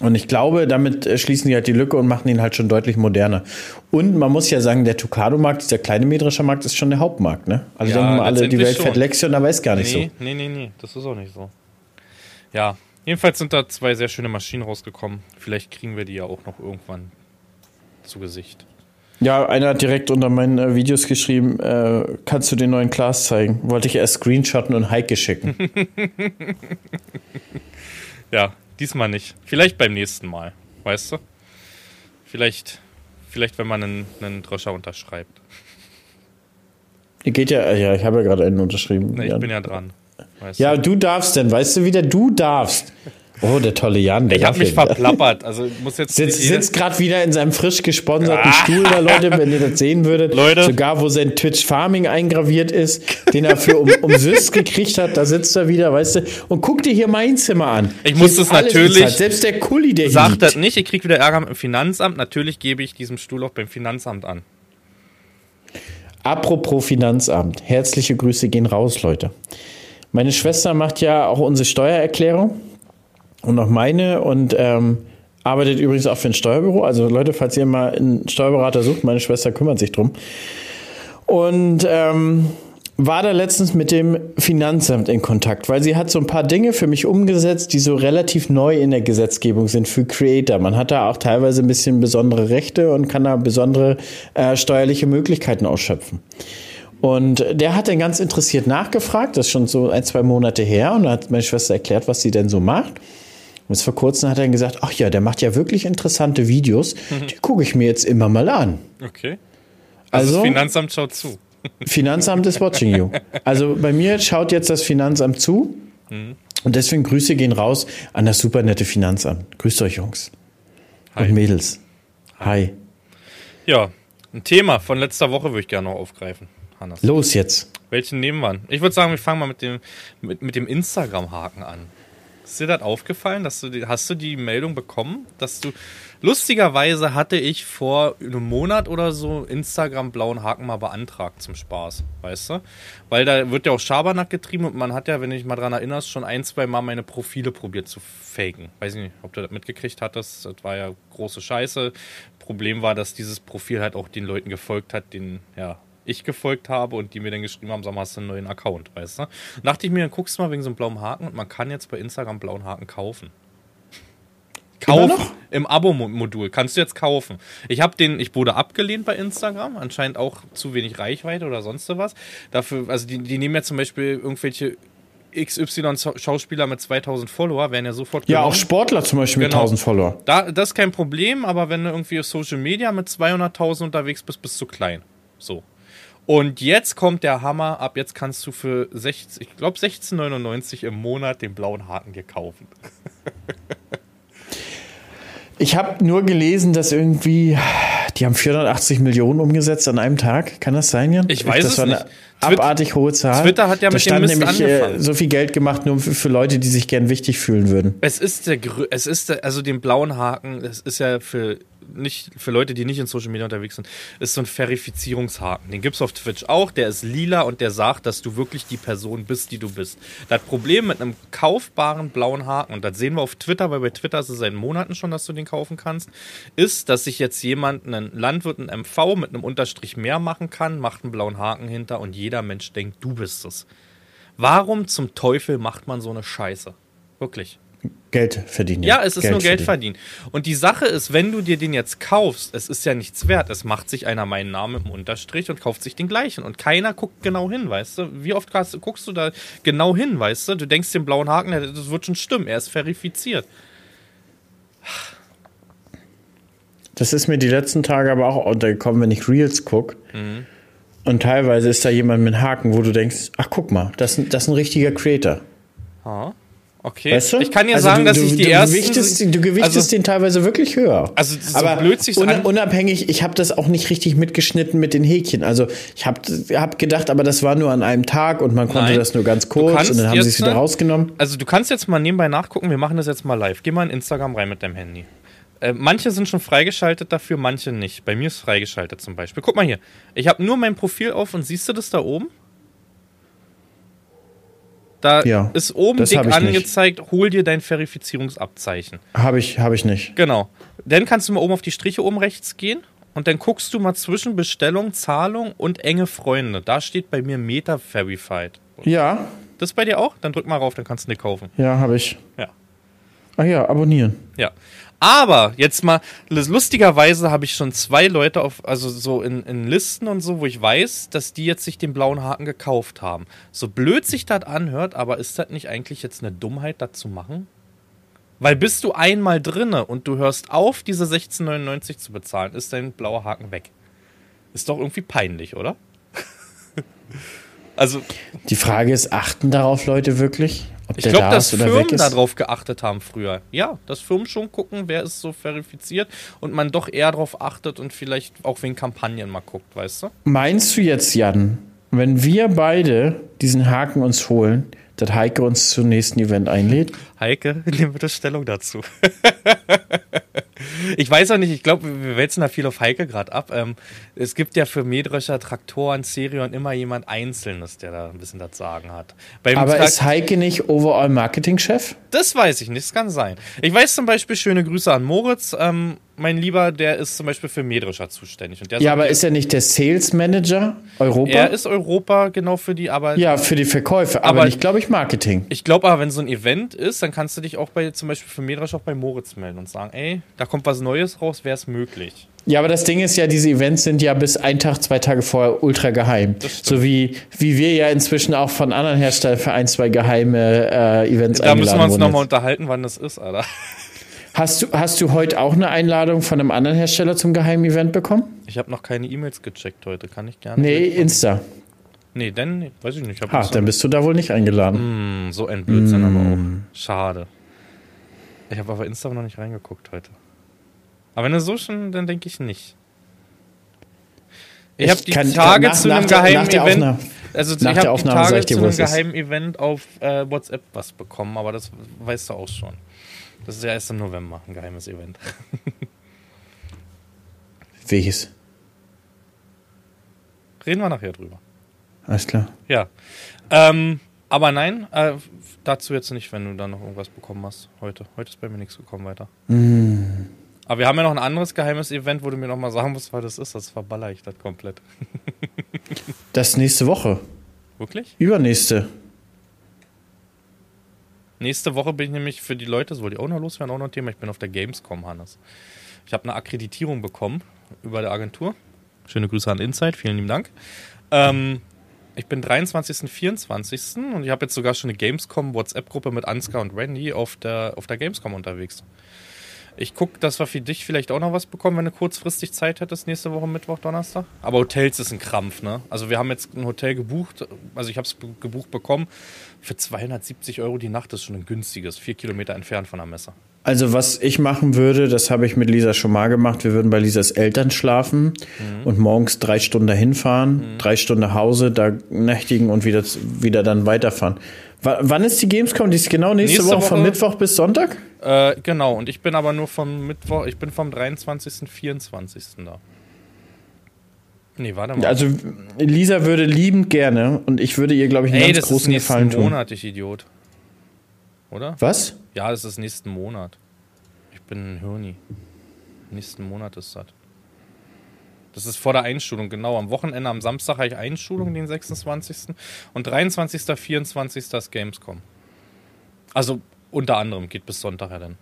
Und ich glaube, damit äh, schließen die halt die Lücke und machen ihn halt schon deutlich moderner. Und man muss ja sagen, der Tucano-Markt, dieser kleine metrische Markt, ist schon der Hauptmarkt, ne? Also ja, denken wir alle, die Welt schon. fährt Lexion, aber ist gar nicht nee, so. Nee, nee, nee, das ist auch nicht so. Ja, jedenfalls sind da zwei sehr schöne Maschinen rausgekommen. Vielleicht kriegen wir die ja auch noch irgendwann zu Gesicht. Ja, einer hat direkt unter meinen äh, Videos geschrieben, äh, kannst du den neuen Glas zeigen? Wollte ich erst screenshotten und Heike schicken. [LAUGHS] ja, diesmal nicht. Vielleicht beim nächsten Mal, weißt du? Vielleicht, vielleicht wenn man einen, einen Dröscher unterschreibt. Geht ja, ja, ich habe ja gerade einen unterschrieben. Nee, ich ja. bin ja dran. Ja, du. darfst denn, weißt du wieder, du darfst. Oh, der tolle Jan. Der ich habe mich verplappert. Also muss jetzt sitzt sitzt gerade wieder in seinem frisch gesponserten ah. Stuhl da, Leute, wenn ihr das sehen würdet. Leute. Sogar wo sein Twitch Farming eingraviert ist, den er für um, um Süß gekriegt hat, da sitzt er wieder, weißt du. Und guck dir hier mein Zimmer an. Ich muss das natürlich. Bezahlt. Selbst der Kuli, der sagt das nicht. Ich krieg wieder Ärger mit dem Finanzamt. Natürlich gebe ich diesen Stuhl auch beim Finanzamt an. Apropos Finanzamt. Herzliche Grüße gehen raus, Leute. Meine Schwester macht ja auch unsere Steuererklärung und auch meine und ähm, arbeitet übrigens auch für ein Steuerbüro. Also Leute, falls ihr mal einen Steuerberater sucht, meine Schwester kümmert sich drum. Und ähm, war da letztens mit dem Finanzamt in Kontakt, weil sie hat so ein paar Dinge für mich umgesetzt, die so relativ neu in der Gesetzgebung sind für Creator. Man hat da auch teilweise ein bisschen besondere Rechte und kann da besondere äh, steuerliche Möglichkeiten ausschöpfen. Und der hat dann ganz interessiert nachgefragt, das ist schon so ein, zwei Monate her, und da hat meine Schwester erklärt, was sie denn so macht. Und jetzt vor kurzem hat er gesagt, ach ja, der macht ja wirklich interessante Videos, mhm. die gucke ich mir jetzt immer mal an. Okay. Also, also das Finanzamt schaut zu. [LAUGHS] Finanzamt ist watching you. Also bei mir schaut jetzt das Finanzamt zu. Mhm. Und deswegen Grüße gehen raus an das super nette Finanzamt. Grüßt euch, Jungs. Hi. Und Mädels. Hi. Ja, ein Thema von letzter Woche würde ich gerne noch aufgreifen, Hannes. Los jetzt. Welchen nehmen wir? Ich würde sagen, wir fangen mal mit dem, mit, mit dem Instagram-Haken an. Ist dir das aufgefallen? Dass du die, hast du die Meldung bekommen, dass du. Lustigerweise hatte ich vor einem Monat oder so Instagram blauen Haken mal beantragt zum Spaß, weißt du? Weil da wird ja auch Schabernack getrieben und man hat ja, wenn ich mal dran erinnerst, schon ein, zwei Mal meine Profile probiert zu faken. Weiß ich nicht, ob du das mitgekriegt hattest. Das war ja große Scheiße. Problem war, dass dieses Profil halt auch den Leuten gefolgt hat, den, ja, ich gefolgt habe und die mir dann geschrieben haben, sag mal, hast du einen neuen Account, weißt du? Und dachte ich mir, dann guckst du mal wegen so einem blauen Haken und man kann jetzt bei Instagram blauen Haken kaufen. Kaufen. Im Abo-Modul. Kannst du jetzt kaufen. Ich habe den, ich wurde abgelehnt bei Instagram. Anscheinend auch zu wenig Reichweite oder sonst was. Dafür, also die, die nehmen ja zum Beispiel irgendwelche XY-Schauspieler mit 2000 Follower werden ja sofort genommen. Ja, auch Sportler zum Beispiel genau. mit 1000 Follower. Da, das ist kein Problem, aber wenn du irgendwie auf Social Media mit 200.000 unterwegs bist, bist du klein. So. Und jetzt kommt der Hammer. Ab jetzt kannst du für 16, ich glaube 16,99 im Monat den blauen Haken dir kaufen. [LAUGHS] ich habe nur gelesen, dass irgendwie die haben 480 Millionen umgesetzt an einem Tag. Kann das sein, Jan? Ich weiß das es nicht abartig hohe Zahl. Twitter hat ja mit da dem Mist nämlich äh, angefangen. so viel Geld gemacht, nur für, für, Leute, die sich gern wichtig fühlen würden. Es ist der, es ist der, also den blauen Haken, das ist ja für nicht für Leute, die nicht in Social Media unterwegs sind, ist so ein Verifizierungshaken. Den gibt es auf Twitch auch, der ist lila und der sagt, dass du wirklich die Person bist, die du bist. Das Problem mit einem kaufbaren blauen Haken, und das sehen wir auf Twitter, weil bei Twitter ist es seit Monaten schon, dass du den kaufen kannst, ist, dass sich jetzt jemand, ein Landwirt, ein MV mit einem Unterstrich mehr machen kann, macht einen blauen Haken hinter und jeder Mensch denkt, du bist es. Warum zum Teufel macht man so eine Scheiße? Wirklich. Geld verdienen. Ja, es ist Geld nur Geld verdienen. verdienen. Und die Sache ist, wenn du dir den jetzt kaufst, es ist ja nichts wert. Es macht sich einer meinen Namen im Unterstrich und kauft sich den gleichen. Und keiner guckt genau hin, weißt du? Wie oft guckst du da genau hin, weißt du? Du denkst den blauen Haken, das wird schon stimmen. Er ist verifiziert. Das ist mir die letzten Tage aber auch untergekommen, wenn ich Reels gucke. Mhm. Und teilweise ist da jemand mit Haken, wo du denkst, ach guck mal, das, das ist ein richtiger Creator. Ah. Okay. Weißt du? Ich kann dir also sagen, du, dass ich die du ersten. Gewichtest, du gewichtest also, den teilweise wirklich höher. Also so aber blöd sich un, unabhängig, ich habe das auch nicht richtig mitgeschnitten mit den Häkchen. Also ich habe hab gedacht, aber das war nur an einem Tag und man konnte Nein. das nur ganz kurz und dann haben sie es wieder rausgenommen. Also du kannst jetzt mal nebenbei nachgucken, wir machen das jetzt mal live. Geh mal in Instagram rein mit deinem Handy. Äh, manche sind schon freigeschaltet dafür, manche nicht. Bei mir ist freigeschaltet zum Beispiel. Guck mal hier. Ich habe nur mein Profil auf und siehst du das da oben? Da ja, ist oben dick angezeigt, nicht. hol dir dein Verifizierungsabzeichen. Habe ich, hab ich nicht. Genau. Dann kannst du mal oben auf die Striche oben rechts gehen und dann guckst du mal zwischen Bestellung, Zahlung und enge Freunde. Da steht bei mir Meta Verified. Ja. Das ist bei dir auch? Dann drück mal rauf, dann kannst du den kaufen. Ja, habe ich. Ja. Ach ja, abonnieren. Ja. Aber jetzt mal, lustigerweise habe ich schon zwei Leute auf, also so in, in Listen und so, wo ich weiß, dass die jetzt sich den blauen Haken gekauft haben. So blöd sich das anhört, aber ist das nicht eigentlich jetzt eine Dummheit, das zu machen? Weil bist du einmal drinne und du hörst auf, diese 16,99 zu bezahlen, ist dein blauer Haken weg. Ist doch irgendwie peinlich, oder? [LAUGHS] also. Die Frage ist, achten darauf Leute wirklich? ich glaube, da dass Firmen darauf geachtet haben früher. Ja, dass Firmen schon gucken, wer ist so verifiziert und man doch eher darauf achtet und vielleicht auch wegen Kampagnen mal guckt, weißt du? Meinst du jetzt, Jan, wenn wir beide diesen Haken uns holen, dass Heike uns zum nächsten Event einlädt? Heike, [LAUGHS] nehmen bitte Stellung dazu. [LAUGHS] ich weiß auch nicht, ich glaube, wir wälzen da viel auf Heike gerade ab. Ähm, es gibt ja für Mähdrescher, Traktoren, Serion immer jemand Einzelnes, der da ein bisschen das Sagen hat. Beim Aber Tra ist Heike nicht Overall Marketing-Chef? Das weiß ich nicht, das kann sein. Ich weiß zum Beispiel, schöne Grüße an Moritz. Ähm, mein Lieber, der ist zum Beispiel für Mähdrescher zuständig. ja, aber ist er nicht der Sales Manager Europa? Er ist Europa genau für die Arbeit. Ja, für die Verkäufe, aber, aber nicht, glaube ich, Marketing. Ich glaube aber, wenn so ein Event ist, dann kannst du dich auch bei zum Beispiel für Mähdrescher auch bei Moritz melden und sagen, ey, da kommt was Neues raus, wäre es möglich. Ja, aber das Ding ist ja, diese Events sind ja bis ein Tag, zwei Tage vorher ultra geheim. So wie, wie wir ja inzwischen auch von anderen Herstellern für ein, zwei geheime äh, Events Da müssen wir uns nochmal unterhalten, wann das ist, Alter. Hast du, hast du heute auch eine Einladung von einem anderen Hersteller zum geheimen Event bekommen? Ich habe noch keine E-Mails gecheckt heute, kann ich gerne. Nee, Insta. Nee, dann weiß ich nicht. Ach, dann bist du da wohl nicht eingeladen. Mm, so ein Blödsinn mm. aber auch. Schade. Ich habe aber Insta noch nicht reingeguckt heute. Aber wenn du so schon, dann denke ich nicht. Ich, ich habe die kann, Tage nach, zu einem geheimen Event. Aufnahme, also ich habe die Tage zu einem geheimen Event auf äh, WhatsApp was bekommen, aber das weißt du auch schon. Das ist ja erst im November, ein geheimes Event. [LAUGHS] Welches? Reden wir nachher drüber. Alles klar. Ja. Ähm, aber nein, äh, dazu jetzt nicht, wenn du da noch irgendwas bekommen hast heute. Heute ist bei mir nichts gekommen weiter. Mm. Aber wir haben ja noch ein anderes geheimes Event, wo du mir noch mal sagen musst, was das ist. Das verballer ich das komplett. [LAUGHS] das nächste Woche. Wirklich? Übernächste. Nächste Woche bin ich nämlich für die Leute, das wollte ich auch noch loswerden, auch noch ein Thema. Ich bin auf der Gamescom, Hannes. Ich habe eine Akkreditierung bekommen über der Agentur. Schöne Grüße an Insight, vielen lieben Dank. Ähm, ich bin 23. 24. und ich habe jetzt sogar schon eine Gamescom WhatsApp-Gruppe mit Ansgar und Randy auf der, auf der Gamescom unterwegs. Ich gucke, dass wir für dich vielleicht auch noch was bekommen, wenn du kurzfristig Zeit hättest, nächste Woche Mittwoch, Donnerstag. Aber Hotels ist ein Krampf, ne? Also wir haben jetzt ein Hotel gebucht, also ich habe es gebucht bekommen, für 270 Euro die Nacht, das ist schon ein günstiges, vier Kilometer entfernt von der Messe. Also was ich machen würde, das habe ich mit Lisa schon mal gemacht, wir würden bei Lisas Eltern schlafen mhm. und morgens drei Stunden dahin fahren, mhm. drei Stunden nach Hause, da nächtigen und wieder, wieder dann weiterfahren. W wann ist die Gamescom? Die ist genau nächste, nächste Woche, Woche, von Mittwoch bis Sonntag? Äh, genau, und ich bin aber nur vom Mittwoch, ich bin vom 23. 24. da. Nee, warte mal. Also Lisa würde liebend gerne und ich würde ihr, glaube ich, einen Ey, ganz großen Gefallen tun. Monat, ich Idiot. Oder? Was? Ja, das ist nächsten Monat. Ich bin ein Hirni. Nächsten Monat ist das. Das ist vor der Einschulung, genau. Am Wochenende, am Samstag habe ich Einschulung, den 26. Und 23., 24. ist Gamescom. Also unter anderem geht bis Sonntag ja dann.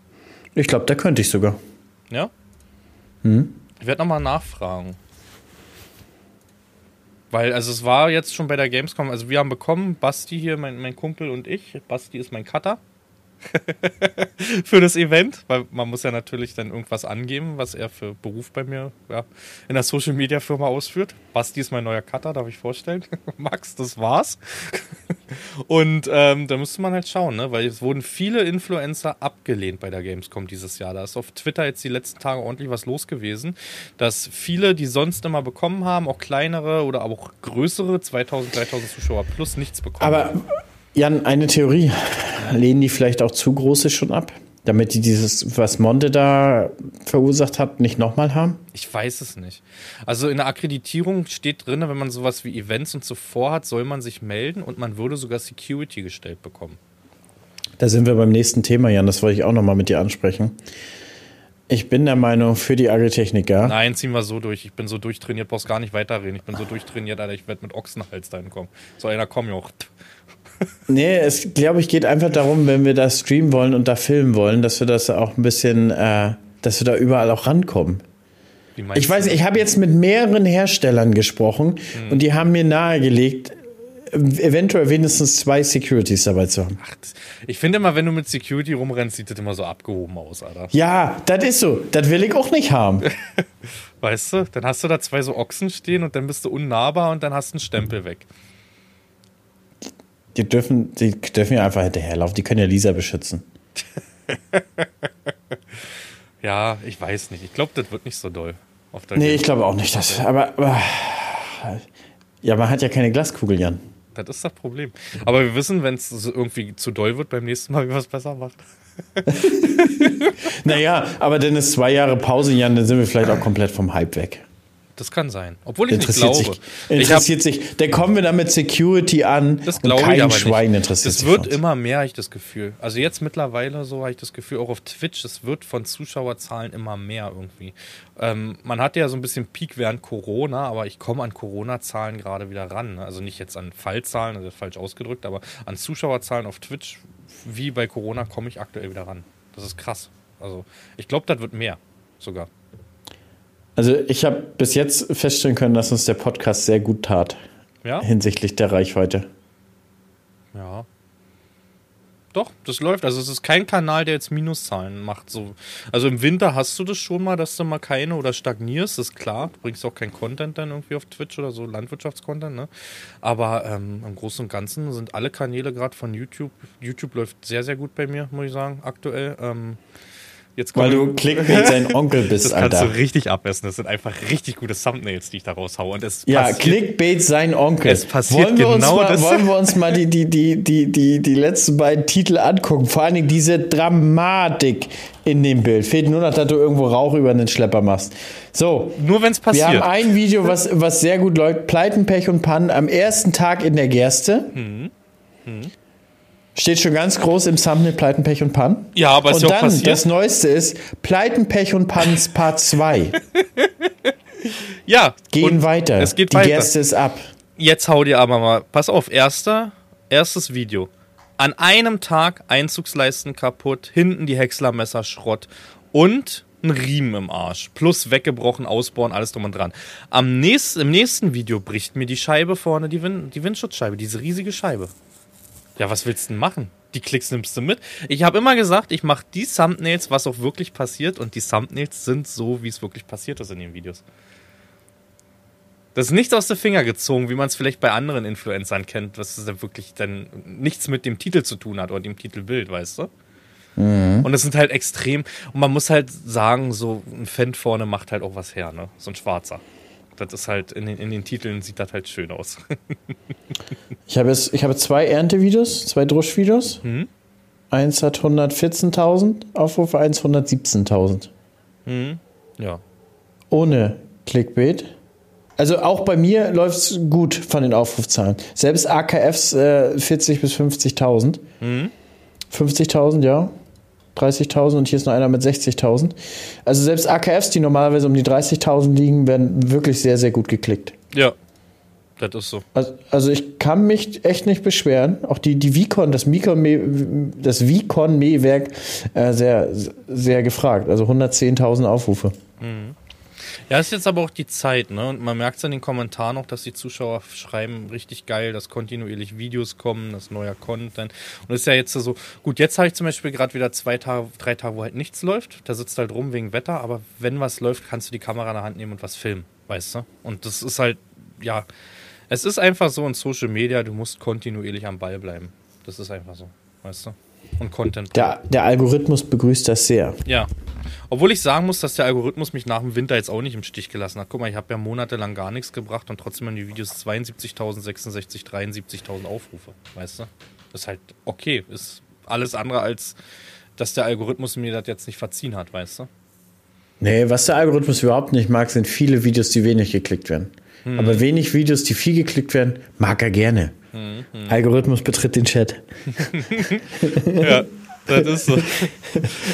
Ich glaube, da könnte ich sogar. Ja? Hm? Ich werde nochmal nachfragen. Weil, also es war jetzt schon bei der Gamescom, also wir haben bekommen, Basti hier, mein, mein Kumpel und ich, Basti ist mein Cutter. [LAUGHS] für das Event, weil man muss ja natürlich dann irgendwas angeben, was er für Beruf bei mir ja, in der Social Media Firma ausführt. Basti ist mein neuer Cutter, darf ich vorstellen. [LAUGHS] Max, das war's. [LAUGHS] Und ähm, da müsste man halt schauen, ne? weil es wurden viele Influencer abgelehnt bei der Gamescom dieses Jahr. Da ist auf Twitter jetzt die letzten Tage ordentlich was los gewesen, dass viele, die sonst immer bekommen haben, auch kleinere oder auch größere, 2000, 3000 Zuschauer plus, nichts bekommen. Aber Jan, eine Theorie. Lehnen die vielleicht auch zu große schon ab? Damit die dieses, was Monte da verursacht hat, nicht nochmal haben? Ich weiß es nicht. Also in der Akkreditierung steht drin, wenn man sowas wie Events und so vorhat, soll man sich melden und man würde sogar Security gestellt bekommen. Da sind wir beim nächsten Thema, Jan. Das wollte ich auch nochmal mit dir ansprechen. Ich bin der Meinung, für die Agritechniker. Nein, ziehen wir so durch. Ich bin so durchtrainiert, brauchst gar nicht weiterreden. Ich bin so durchtrainiert, Alter, ich werde mit Ochsenhals dahin kommen. So einer komm, Joch nee, es glaube ich geht einfach darum, wenn wir da streamen wollen und da filmen wollen, dass wir das auch ein bisschen, äh, dass wir da überall auch rankommen. Ich weiß, ich habe jetzt mit mehreren Herstellern gesprochen hm. und die haben mir nahegelegt, eventuell wenigstens zwei Securities dabei zu haben. Ach, ich finde immer, wenn du mit Security rumrennst, sieht das immer so abgehoben aus, Alter. Ja, das ist so. Das will ich auch nicht haben. [LAUGHS] weißt du, dann hast du da zwei so Ochsen stehen und dann bist du unnahbar und dann hast du einen Stempel weg. Die dürfen, die dürfen ja einfach hinterherlaufen. Die können ja Lisa beschützen. [LAUGHS] ja, ich weiß nicht. Ich glaube, das wird nicht so doll. Auf nee, ich glaube auch nicht. Das, aber, aber, ja, man hat ja keine Glaskugel, Jan. Das ist das Problem. Aber wir wissen, wenn es irgendwie zu doll wird, beim nächsten Mal, wie wir es besser macht. [LAUGHS] naja, aber dann ist zwei Jahre Pause, Jan, dann sind wir vielleicht auch [LAUGHS] komplett vom Hype weg. Das kann sein. Obwohl ich nicht glaube. Sich, interessiert sich. Dann kommen wir dann mit Security an. Das glaube ich aber Schwein nicht. interessiert das wird immer mehr, habe ich das Gefühl. Also jetzt mittlerweile so habe ich das Gefühl, auch auf Twitch, es wird von Zuschauerzahlen immer mehr irgendwie. Ähm, man hatte ja so ein bisschen Peak während Corona, aber ich komme an Corona-Zahlen gerade wieder ran. Also nicht jetzt an Fallzahlen, also falsch ausgedrückt, aber an Zuschauerzahlen auf Twitch, wie bei Corona, komme ich aktuell wieder ran. Das ist krass. Also ich glaube, das wird mehr sogar. Also ich habe bis jetzt feststellen können, dass uns der Podcast sehr gut tat. Ja? Hinsichtlich der Reichweite. Ja. Doch, das läuft. Also es ist kein Kanal, der jetzt Minuszahlen macht. So. Also im Winter hast du das schon mal, dass du mal keine oder stagnierst, das ist klar. Du bringst auch kein Content dann irgendwie auf Twitch oder so, Landwirtschaftscontent, ne? Aber ähm, im Großen und Ganzen sind alle Kanäle gerade von YouTube. YouTube läuft sehr, sehr gut bei mir, muss ich sagen, aktuell. Ähm, Jetzt Weil du Clickbait sein Onkel bist, das [LAUGHS] Alter. Das kannst du richtig abessen. Das sind einfach richtig gute Thumbnails, die ich da raushaue. Und es ja, passiert, Clickbait sein Onkel. Es passiert wollen wir genau mal, das. Wollen wir uns mal die, die, die, die, die, die letzten beiden Titel angucken? Vor allen Dingen diese Dramatik in dem Bild. Fehlt nur noch, dass du irgendwo Rauch über den Schlepper machst. So. Nur wenn es passiert. Wir haben ein Video, was, was sehr gut läuft. Pleiten, Pech und Pannen am ersten Tag in der Gerste. Hm. Hm. Steht schon ganz groß im Thumbnail Pleiten, Pech und Pan. Ja, aber ist und ja auch passiert. das Neueste ist Pleiten, Pech und Pans Part 2. [LAUGHS] ja. Gehen weiter. Es geht Die weiter. Gerste ist ab. Jetzt hau dir aber mal, pass auf, erster, erstes Video. An einem Tag Einzugsleisten kaputt, hinten die Häckslermesser Schrott und ein Riemen im Arsch. Plus weggebrochen, ausbauen, alles drum und dran. Am nächsten, Im nächsten Video bricht mir die Scheibe vorne, die, Wind, die Windschutzscheibe, diese riesige Scheibe. Ja, was willst du denn machen? Die Klicks nimmst du mit. Ich habe immer gesagt, ich mache die Thumbnails, was auch wirklich passiert, und die Thumbnails sind so, wie es wirklich passiert ist in den Videos. Das ist nichts aus der Finger gezogen, wie man es vielleicht bei anderen Influencern kennt, was dann wirklich dann nichts mit dem Titel zu tun hat oder dem Titelbild, weißt du? Mhm. Und es sind halt extrem, und man muss halt sagen, so ein Fan vorne macht halt auch was her, ne? So ein Schwarzer. Das ist halt, in den, in den Titeln sieht das halt schön aus. ich, habe jetzt, ich habe zwei Erntevideos, zwei Druschvideos. Mhm. Eins hat 114.000 Aufrufe, eins 117.000. Mhm. Ja. Ohne Clickbait. Also auch bei mir läuft es gut von den Aufrufzahlen. Selbst AKFs äh, 40 bis 50.000. Mhm. 50.000, ja. 30.000 und hier ist noch einer mit 60.000. Also selbst AKFs, die normalerweise um die 30.000 liegen, werden wirklich sehr, sehr gut geklickt. Ja. Das ist so. Also, also, ich kann mich echt nicht beschweren. Auch die, die Vicon, das Vicon, das Vicon Mähwerk, äh, sehr, sehr gefragt. Also 110.000 Aufrufe. Mhm. Ja, ist jetzt aber auch die Zeit, ne? Und man merkt es in den Kommentaren auch, dass die Zuschauer schreiben, richtig geil, dass kontinuierlich Videos kommen, dass neuer Content. Und es ist ja jetzt so, gut, jetzt habe ich zum Beispiel gerade wieder zwei Tage, drei Tage, wo halt nichts läuft. Da sitzt halt rum wegen Wetter, aber wenn was läuft, kannst du die Kamera in der Hand nehmen und was filmen, weißt du? Und das ist halt, ja, es ist einfach so in Social Media, du musst kontinuierlich am Ball bleiben. Das ist einfach so, weißt du? Und Content. Der, der Algorithmus begrüßt das sehr. Ja. Obwohl ich sagen muss, dass der Algorithmus mich nach dem Winter jetzt auch nicht im Stich gelassen hat. Guck mal, ich habe ja monatelang gar nichts gebracht und trotzdem haben die Videos 72.000, 66, 73.000 Aufrufe. Weißt du? Das ist halt okay. Ist alles andere als, dass der Algorithmus mir das jetzt nicht verziehen hat, weißt du? Nee, was der Algorithmus überhaupt nicht mag, sind viele Videos, die wenig geklickt werden. Hm. Aber wenig Videos, die viel geklickt werden, mag er gerne. Hm, hm. Algorithmus betritt den Chat. [LAUGHS] ja. Das ist so. [LAUGHS]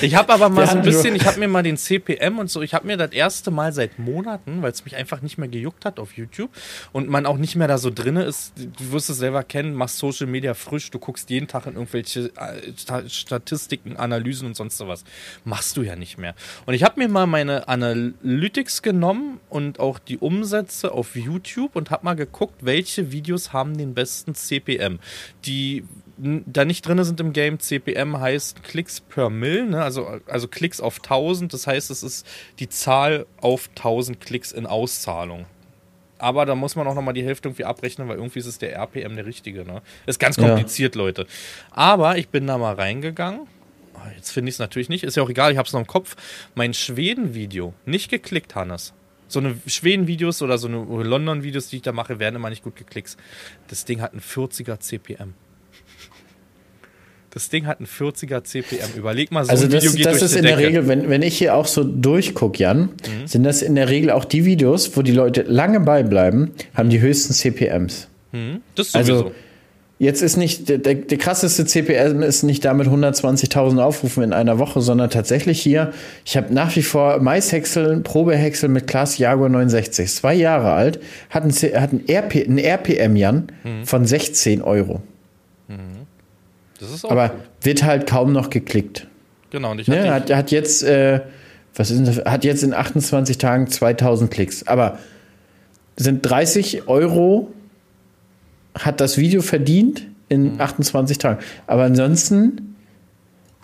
Ich habe aber mal so ein bisschen, ich habe mir mal den CPM und so, ich habe mir das erste Mal seit Monaten, weil es mich einfach nicht mehr gejuckt hat auf YouTube und man auch nicht mehr da so drinne ist, du wirst es selber kennen, machst Social Media frisch, du guckst jeden Tag in irgendwelche äh, Statistiken, Analysen und sonst sowas. Machst du ja nicht mehr. Und ich habe mir mal meine Analytics genommen und auch die Umsätze auf YouTube und habe mal geguckt, welche Videos haben den besten CPM. Die da nicht drin sind im Game. CPM heißt Klicks per Mill, ne? also, also Klicks auf 1000. Das heißt, es ist die Zahl auf 1000 Klicks in Auszahlung. Aber da muss man auch nochmal die Hälfte irgendwie abrechnen, weil irgendwie ist es der RPM der richtige. Ne? Ist ganz kompliziert, ja. Leute. Aber ich bin da mal reingegangen. Ah, jetzt finde ich es natürlich nicht. Ist ja auch egal, ich habe es noch im Kopf. Mein Schweden-Video, nicht geklickt, Hannes so eine Schweden-Videos oder so eine London-Videos, die ich da mache, werden immer nicht gut geklickt. Das Ding hat einen 40er CPM. Das Ding hat einen 40er CPM. Überleg mal, so also ein das, Video geht das durch ist in Decke. der Regel, wenn, wenn ich hier auch so durchgucke, Jan, mhm. sind das in der Regel auch die Videos, wo die Leute lange beibleiben, haben die höchsten CPMs. Mhm. Das sowieso. Also jetzt ist nicht, der, der, der krasseste CPM ist nicht damit 120.000 Aufrufen in einer Woche, sondern tatsächlich hier, ich habe nach wie vor Maishäcksel, Probehäcksel mit Class Jaguar 69, zwei Jahre alt, hat ein, hat ein, RP, ein RPM, Jan, mhm. von 16 Euro. Mhm. Aber gut. wird halt kaum noch geklickt. Genau, und ich ne? hat, hat jetzt, äh, was ist das? Hat jetzt in 28 Tagen 2000 Klicks. Aber sind 30 Euro hat das Video verdient in mhm. 28 Tagen. Aber ansonsten,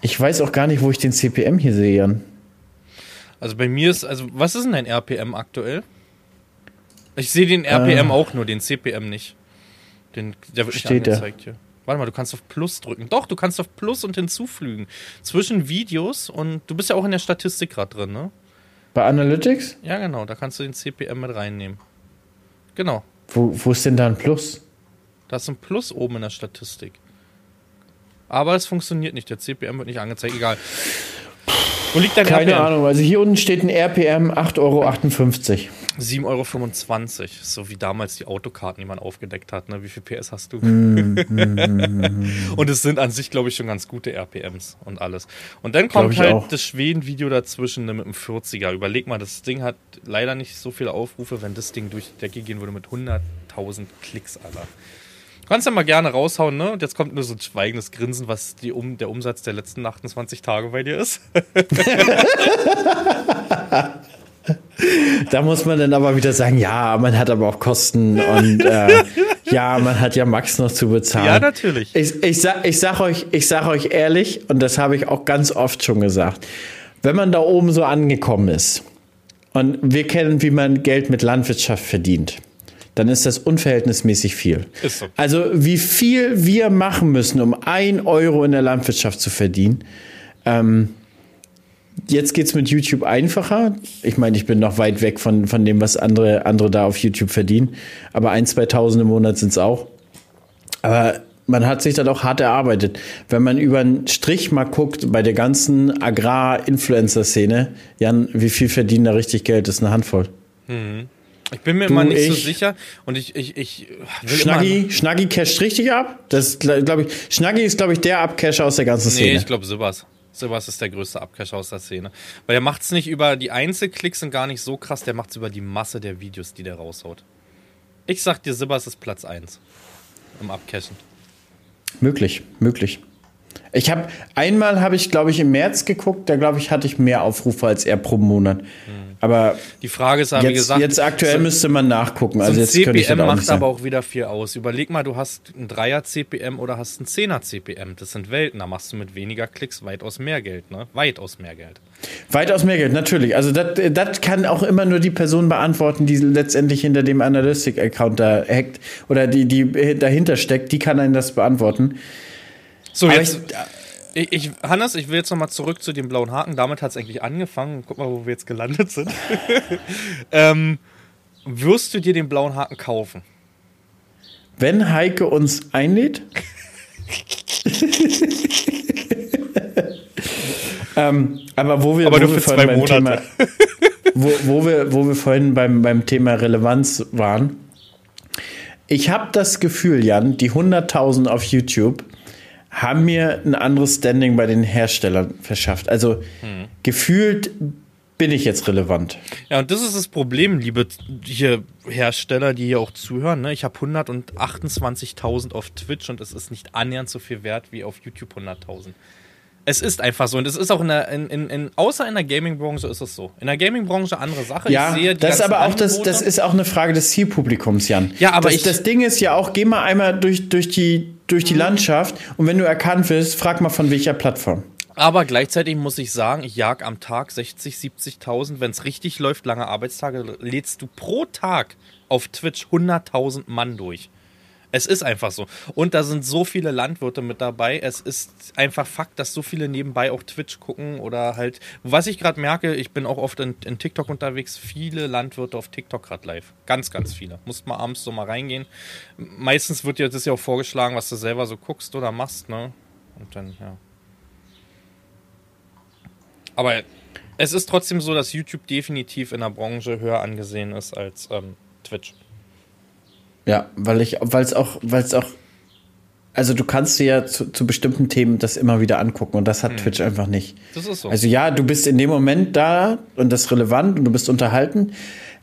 ich weiß auch gar nicht, wo ich den CPM hier sehe, Jan. Also bei mir ist, also was ist denn dein RPM aktuell? Ich sehe den RPM äh, auch nur, den CPM nicht. Den, der wird nicht angezeigt hier. Warte mal, du kannst auf Plus drücken. Doch, du kannst auf Plus und hinzufügen. Zwischen Videos und du bist ja auch in der Statistik gerade drin, ne? Bei Analytics? Ja, genau. Da kannst du den CPM mit reinnehmen. Genau. Wo, wo ist denn da ein Plus? Da ist ein Plus oben in der Statistik. Aber es funktioniert nicht. Der CPM wird nicht angezeigt. Egal. Wo liegt dein Keine RPM? Ahnung. Also hier unten steht ein RPM 8,58 Euro. 7,25 Euro, so wie damals die Autokarten, die man aufgedeckt hat. Ne? Wie viel PS hast du? Mm, mm, und es sind an sich, glaube ich, schon ganz gute RPMs und alles. Und dann kommt halt auch. das Schweden-Video dazwischen ne, mit einem 40er. Überleg mal, das Ding hat leider nicht so viele Aufrufe, wenn das Ding durch die Decke gehen würde mit 100.000 Klicks, Alter. Kannst ja mal gerne raushauen, ne? Und jetzt kommt nur so ein schweigendes Grinsen, was die um, der Umsatz der letzten 28 Tage bei dir ist. [LAUGHS] [LAUGHS] [LAUGHS] da muss man dann aber wieder sagen, ja, man hat aber auch Kosten und äh, [LAUGHS] ja, man hat ja Max noch zu bezahlen. Ja, natürlich. Ich, ich, sag, ich, sag euch, ich sag euch ehrlich, und das habe ich auch ganz oft schon gesagt, wenn man da oben so angekommen ist und wir kennen, wie man Geld mit Landwirtschaft verdient, dann ist das unverhältnismäßig viel. So. Also wie viel wir machen müssen, um ein Euro in der Landwirtschaft zu verdienen, ähm, Jetzt geht es mit YouTube einfacher. Ich meine, ich bin noch weit weg von, von dem, was andere, andere da auf YouTube verdienen. Aber ein, 2000 im Monat sind es auch. Aber man hat sich dann auch hart erarbeitet. Wenn man über einen Strich mal guckt, bei der ganzen Agrar-Influencer-Szene, Jan, wie viel verdienen da richtig Geld? Das ist eine Handvoll. Mhm. Ich bin mir du, mal nicht ich, so sicher und ich, ich, ich Schnaggi, Schnaggi casht richtig ab. Das glaube ich. Schnaggi ist, glaube ich, der Abcacher aus der ganzen Szene. Nee, ich glaube sowas. Sowas ist der größte Abcash aus der Szene. Weil er macht es nicht über die Einzelklicks und gar nicht so krass, der macht es über die Masse der Videos, die der raushaut. Ich sag dir, Sibbers ist Platz 1 im Abcashen. Möglich, möglich. Ich habe einmal habe ich glaube ich im März geguckt, da glaube ich hatte ich mehr Aufrufe als er pro Monat. Mhm. Aber die Frage ist, jetzt, wie gesagt, jetzt aktuell so, müsste man nachgucken. Also so jetzt CPM ich macht aber auch wieder viel aus. Überleg mal, du hast ein Dreier CPM oder hast ein Zehner CPM. Das sind Welten. Da machst du mit weniger Klicks weitaus mehr Geld, ne? Weitaus mehr Geld. Weitaus mehr Geld, natürlich. Also das kann auch immer nur die Person beantworten, die letztendlich hinter dem Analytic-Account da hackt oder die, die dahinter steckt. Die kann einen das beantworten. So, aber jetzt. Ich, ich, ich, Hannes, ich will jetzt nochmal zurück zu dem blauen Haken. Damit hat es eigentlich angefangen. Guck mal, wo wir jetzt gelandet sind. [LAUGHS] ähm, wirst du dir den blauen Haken kaufen? Wenn Heike uns einlädt? [LAUGHS] ähm, aber wo wir, aber wo wir vorhin beim Thema, [LAUGHS] wo, wo, wir, wo wir vorhin beim, beim Thema Relevanz waren, ich habe das Gefühl, Jan, die 100.000 auf YouTube haben mir ein anderes Standing bei den Herstellern verschafft. Also hm. gefühlt bin ich jetzt relevant. Ja, und das ist das Problem, liebe hier Hersteller, die hier auch zuhören. Ne? Ich habe 128.000 auf Twitch und es ist nicht annähernd so viel wert wie auf YouTube 100.000. Es ist einfach so und es ist auch in der, in, in, in außer in der Gaming-Branche ist es so. In der Gaming-Branche andere Sache. Ja, das ist aber auch das, das ist auch eine Frage des Zielpublikums, Jan. Ja, aber das, ich, das Ding ist ja auch, geh mal einmal durch, durch, die, durch die Landschaft und wenn du erkannt wirst, frag mal von welcher Plattform. Aber gleichzeitig muss ich sagen, ich jag am Tag 60, 70.000. Wenn es richtig läuft, lange Arbeitstage, lädst du pro Tag auf Twitch 100.000 Mann durch. Es ist einfach so. Und da sind so viele Landwirte mit dabei. Es ist einfach Fakt, dass so viele nebenbei auch Twitch gucken oder halt. Was ich gerade merke, ich bin auch oft in, in, TikTok unterwegs. Viele Landwirte auf TikTok gerade live. Ganz, ganz viele. Musst mal abends so mal reingehen. Meistens wird dir das ja auch vorgeschlagen, was du selber so guckst oder machst, ne? Und dann, ja. Aber es ist trotzdem so, dass YouTube definitiv in der Branche höher angesehen ist als ähm, Twitch. Ja, weil ich, weil es auch, weil es auch, also du kannst dir ja zu, zu, bestimmten Themen das immer wieder angucken und das hat hm. Twitch einfach nicht. Das ist so. Also ja, du bist in dem Moment da und das ist relevant und du bist unterhalten.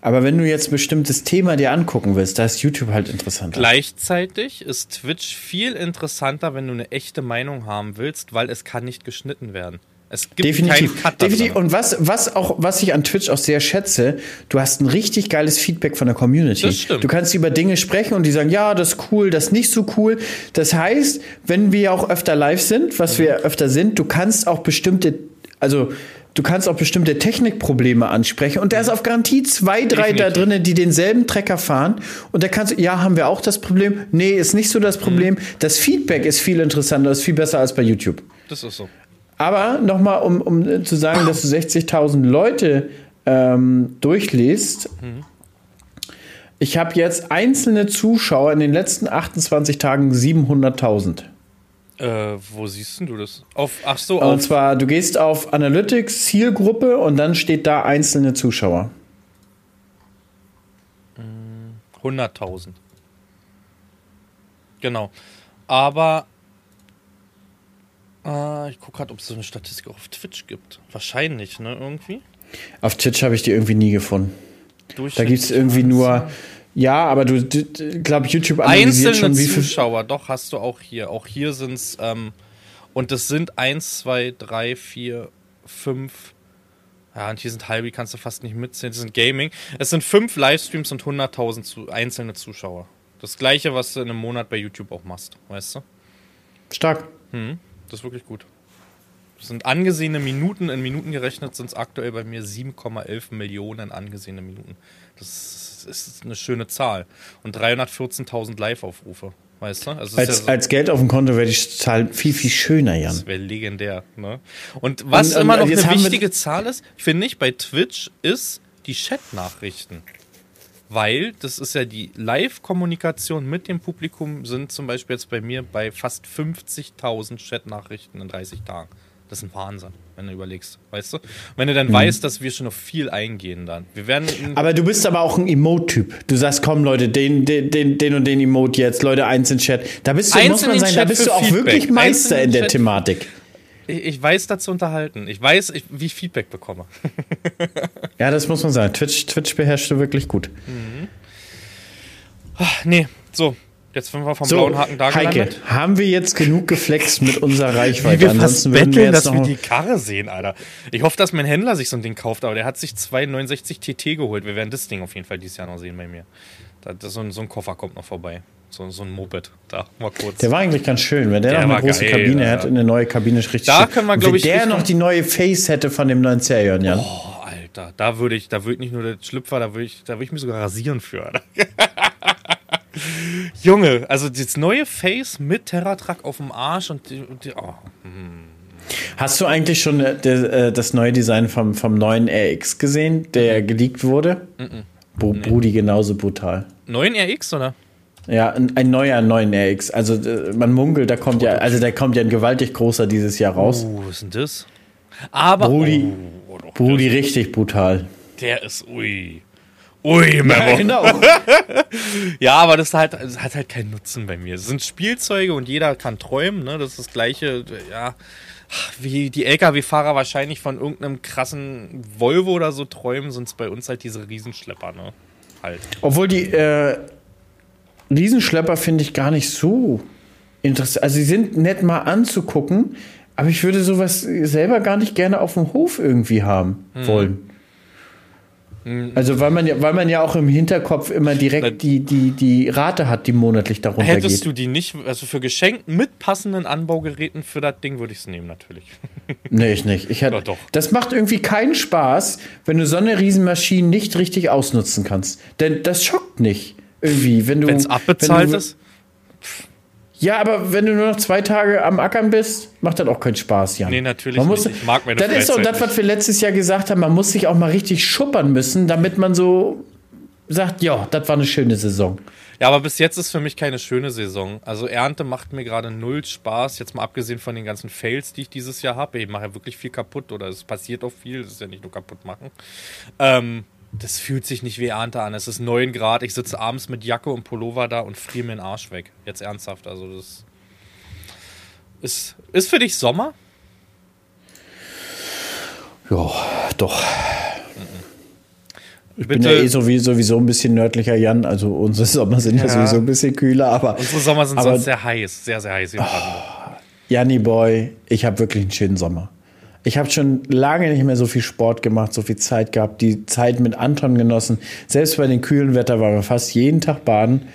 Aber wenn du jetzt ein bestimmtes Thema dir angucken willst, da ist YouTube halt interessanter. Gleichzeitig ist Twitch viel interessanter, wenn du eine echte Meinung haben willst, weil es kann nicht geschnitten werden. Es gibt definitiv, keinen definitiv. Und was, was auch, was ich an Twitch auch sehr schätze, du hast ein richtig geiles Feedback von der Community. Das stimmt. Du kannst über Dinge sprechen und die sagen, ja, das ist cool, das ist nicht so cool. Das heißt, wenn wir auch öfter live sind, was mhm. wir öfter sind, du kannst auch bestimmte, also du kannst auch bestimmte Technikprobleme ansprechen und da ist auf Garantie zwei, drei Definitiv. da drinnen, die denselben Trecker fahren und da kannst du, ja, haben wir auch das Problem? Nee, ist nicht so das Problem. Mhm. Das Feedback ist viel interessanter, ist viel besser als bei YouTube. Das ist so. Aber nochmal, um, um zu sagen, dass du 60.000 Leute ähm, durchliest. Mhm. Ich habe jetzt einzelne Zuschauer in den letzten 28 Tagen 700.000. Äh, wo siehst du das? Auf, ach so, auf. Und zwar, du gehst auf Analytics, Zielgruppe und dann steht da einzelne Zuschauer. 100.000. Genau. Aber äh, ich gucke gerade, ob es so eine Statistik auch auf Twitch gibt. Wahrscheinlich, ne, irgendwie? Auf Twitch habe ich die irgendwie nie gefunden. Da gibt es irgendwie nur. Ja, aber du, ich glaube, YouTube analysiert Einzelne schon wie viele Zuschauer, doch, hast du auch hier. Auch hier sind es, ähm, und das sind 1, 2, 3, 4, 5. Ja, und hier sind halbe, kannst du fast nicht mitzählen. Das sind Gaming. Es sind fünf Livestreams und 100.000 zu, einzelne Zuschauer. Das gleiche, was du in einem Monat bei YouTube auch machst, weißt du? Stark. Hm. Das ist wirklich gut. Das sind angesehene Minuten, in Minuten gerechnet sind es aktuell bei mir 7,11 Millionen angesehene Minuten. Das ist eine schöne Zahl. Und 314.000 Live-Aufrufe. Weißt du? Also als, ja so, als Geld auf dem Konto wäre die Zahl viel, viel schöner, Jan. Das wäre legendär. Ne? Und was und, immer noch eine wichtige Zahl ist, finde ich, bei Twitch, ist die Chat-Nachrichten weil das ist ja die Live-Kommunikation mit dem Publikum, sind zum Beispiel jetzt bei mir bei fast 50.000 Chat-Nachrichten in 30 Tagen. Das ist ein Wahnsinn, wenn du überlegst, weißt du? wenn du dann mhm. weißt, dass wir schon auf viel eingehen dann. Wir werden aber du bist aber auch ein Emote-Typ. Du sagst, komm Leute, den, den, den, den und den Emote jetzt, Leute, eins in Chat. Da bist du, muss man sagen, da bist du auch Feedback. wirklich Meister in der Chat Thematik. Ich, ich weiß dazu unterhalten. Ich weiß, ich, wie ich Feedback bekomme. [LAUGHS] ja, das muss man sagen. Twitch, Twitch beherrscht du wirklich gut. Mhm. Ach, nee, so. Jetzt sind wir vom so, blauen Haken da Heike, haben wir jetzt genug geflext mit unserer Reichweite? [LAUGHS] Wie wir Ansonsten fast betteln, wir dass wir die Karre sehen, Alter. Ich hoffe, dass mein Händler sich so ein Ding kauft, aber der hat sich 269 TT geholt. Wir werden das Ding auf jeden Fall dieses Jahr noch sehen bei mir. Das, so, ein, so ein Koffer kommt noch vorbei. So, so ein Moped. Da, mal kurz. Der war eigentlich ganz schön. Wenn der, der noch eine große geil, Kabine Alter. hätte, eine neue Kabine richtig Da können wir, glaube ich. Wenn der noch die neue Face hätte von dem neuen Serion, Jan. Oh, Alter. Da würde ich, da würde ich nicht nur der Schlüpfer, da würde ich, da würde ich mich sogar rasieren für. [LAUGHS] Junge, also das neue Face mit Terratruck auf dem Arsch und die, und die oh. hm. Hast du eigentlich schon äh, äh das neue Design vom, vom neuen RX gesehen, der mhm. geleakt wurde? Bro nee. Brudi genauso brutal. Neuen RX oder? Ja, ein, ein neuer 9 RX. Also äh, man munkelt, da kommt ja, also da kommt ja ein gewaltig großer dieses Jahr raus. Uh, was ist denn das? Aber Brudi, oh, oh, Brudi richtig brutal. Der ist ui. Ui, Memo. Ja, genau. [LAUGHS] ja, aber das hat, das hat halt keinen Nutzen bei mir. Es sind Spielzeuge und jeder kann träumen, ne? Das ist das gleiche, ja, wie die LKW-Fahrer wahrscheinlich von irgendeinem krassen Volvo oder so träumen, sind es bei uns halt diese Riesenschlepper, ne? Halt. Obwohl die äh, Riesenschlepper finde ich gar nicht so interessant. Also sie sind nett mal anzugucken, aber ich würde sowas selber gar nicht gerne auf dem Hof irgendwie haben hm. wollen. Mhm. Also weil man ja, weil man ja auch im Hinterkopf immer direkt die, die, die Rate hat, die monatlich darunter Hättest geht. Hättest du die nicht, also für geschenkt mit passenden Anbaugeräten für das Ding würde ich es nehmen, natürlich. [LAUGHS] Nee, ich nicht. Ich hätte, doch. Das macht irgendwie keinen Spaß, wenn du so eine Riesenmaschine nicht richtig ausnutzen kannst. Denn das schockt nicht. Irgendwie, wenn du. Wenn's abbezahlt wenn du, ist? Ja, aber wenn du nur noch zwei Tage am Ackern bist, macht das auch keinen Spaß, Jan. Nee, natürlich man muss, nicht. Ich mag meine Das Freizeit ist so das, was wir letztes Jahr gesagt haben. Man muss sich auch mal richtig schuppern müssen, damit man so sagt, ja, das war eine schöne Saison. Ja, aber bis jetzt ist für mich keine schöne Saison. Also Ernte macht mir gerade null Spaß. Jetzt mal abgesehen von den ganzen Fails, die ich dieses Jahr habe. Ich mache ja wirklich viel kaputt oder es passiert auch viel. Das ist ja nicht nur kaputt machen. Ähm, das fühlt sich nicht wie Ernte an. Es ist 9 Grad. Ich sitze abends mit Jacke und Pullover da und friere mir den Arsch weg. Jetzt ernsthaft. Also, das ist, ist für dich Sommer? Ja, doch. Ich Bitte. bin ja eh sowieso, ein bisschen nördlicher Jan, also unsere Sommer sind ja, ja sowieso ein bisschen kühler, aber. Unsere Sommer sind aber, sonst sehr heiß, sehr, sehr heiß. Oh, Janni Boy, ich habe wirklich einen schönen Sommer. Ich habe schon lange nicht mehr so viel Sport gemacht, so viel Zeit gehabt, die Zeit mit Anton genossen. Selbst bei den kühlen Wetter waren wir fast jeden Tag baden.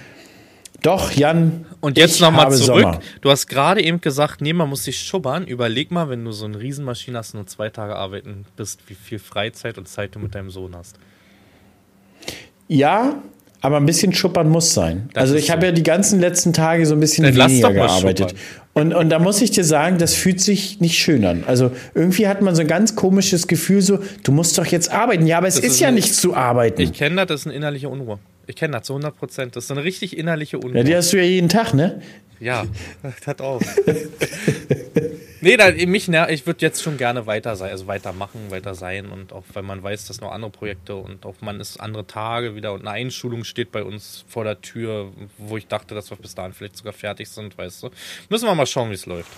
Doch, Jan. Und jetzt nochmal zurück. Sommer. Du hast gerade eben gesagt, nee, man muss sich schubbern. Überleg mal, wenn du so eine Riesenmaschine hast und nur zwei Tage arbeiten bist, wie viel Freizeit und Zeit du mit deinem Sohn hast. Ja, aber ein bisschen schuppern muss sein. Das also ich habe ja die ganzen letzten Tage so ein bisschen Dann weniger gearbeitet. Und, und da muss ich dir sagen, das fühlt sich nicht schön an. Also irgendwie hat man so ein ganz komisches Gefühl, so, du musst doch jetzt arbeiten. Ja, aber es ist, ist, ja nichts zu arbeiten. Ich kenne das, das ist eine innerliche Unruhe. Ich kenne das zu 100 Prozent. Das ist eine richtig innerliche Unruhe. Ja, die hast du ja jeden Tag, ne? Ja, [LAUGHS] hat auch. [LAUGHS] Nee, da, mich, ich würde jetzt schon gerne weiter sein, also weitermachen, weiter sein und auch weil man weiß, dass noch andere Projekte und auch man ist andere Tage wieder und eine Einschulung steht bei uns vor der Tür, wo ich dachte, dass wir bis dahin vielleicht sogar fertig sind, weißt du. Müssen wir mal schauen, wie es läuft.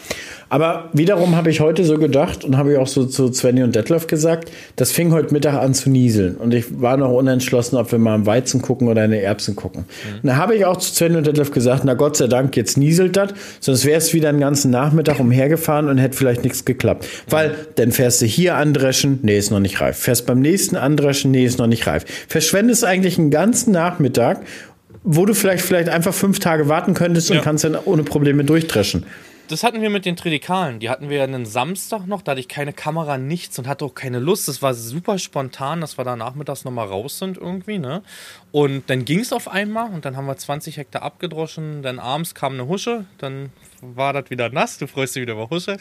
Aber wiederum habe ich heute so gedacht und habe ich auch so zu Svenny und Detlef gesagt, das fing heute Mittag an zu nieseln und ich war noch unentschlossen, ob wir mal am Weizen gucken oder in die Erbsen gucken. Mhm. Da habe ich auch zu Svenny und Detlef gesagt, na Gott sei Dank, jetzt nieselt das, sonst wäre es wieder einen ganzen Nachmittag [LAUGHS] umhergefahren und hätte vielleicht nichts geklappt. Weil ja. dann fährst du hier andreschen, nee, ist noch nicht reif. Fährst beim nächsten andreschen, nee, ist noch nicht reif. Verschwendest eigentlich einen ganzen Nachmittag, wo du vielleicht, vielleicht einfach fünf Tage warten könntest ja. und kannst dann ohne Probleme durchdreschen. Das hatten wir mit den Tridikalen. Die hatten wir ja einen Samstag noch, da hatte ich keine Kamera, nichts und hatte auch keine Lust. Das war super spontan, dass wir da nachmittags nochmal raus sind irgendwie, ne? Und dann ging es auf einmal und dann haben wir 20 Hektar abgedroschen. Dann abends kam eine Husche, dann war das wieder nass. Du freust dich wieder über Husche.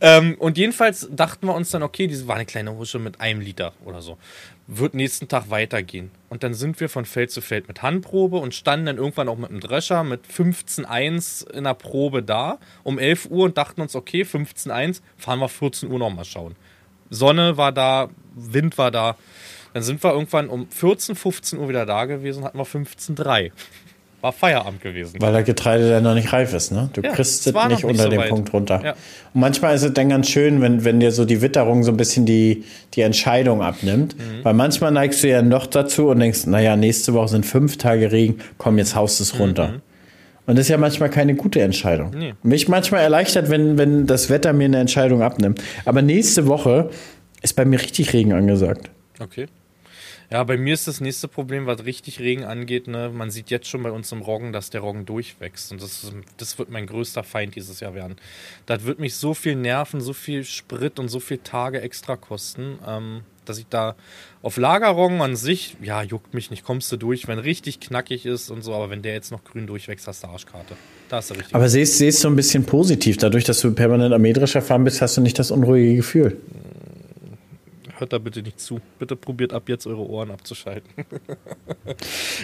Ähm, und jedenfalls dachten wir uns dann, okay, diese war eine kleine Husche mit einem Liter oder so. Wird nächsten Tag weitergehen. Und dann sind wir von Feld zu Feld mit Handprobe und standen dann irgendwann auch mit einem Drescher mit 15.1 in der Probe da um 11 Uhr und dachten uns, okay, 15.1, fahren wir 14 Uhr nochmal schauen. Sonne war da, Wind war da. Dann sind wir irgendwann um 14, 15 Uhr wieder da gewesen und hatten wir 15.3. war Feierabend gewesen. Weil der Getreide dann noch nicht reif ist, ne? Du Ja, kriegst es nicht unter so den weit. Punkt runter. Ja. Und manchmal ist es dann ganz schön, wenn, wenn dir so die Witterung so ein bisschen die, die Entscheidung abnimmt. Mhm. Weil manchmal neigst du ja noch dazu und denkst, naja, nächste Woche sind fünf Tage Regen, komm, jetzt haust es runter. Und das ist ja manchmal keine gute Entscheidung. Mhm. Nee. Mich manchmal erleichtert, wenn, wenn das Wetter mir eine Entscheidung abnimmt. Aber nächste Woche ist bei mir richtig Regen angesagt. Okay. Ja, bei mir ist das nächste Problem, was richtig Regen angeht. Ne? Man sieht jetzt schon bei uns im Roggen, dass der Roggen durchwächst. Und das, ist, das wird mein größter Feind dieses Jahr werden. Das wird mich so viel nerven, so viel Sprit und so viel Tage extra kosten, ähm, dass ich da auf Lagerroggen an sich, ja, juckt mich nicht, kommst du durch, wenn richtig knackig ist und so. Aber wenn der jetzt noch grün durchwächst, hast du Arschkarte. Da hast du richtig. Aber siehst, du ein bisschen positiv. Dadurch, dass du permanent am Mähdrescher fahren bist, hast du nicht das unruhige Gefühl. Hört da bitte nicht zu. Bitte probiert ab jetzt eure Ohren abzuschalten. [LAUGHS]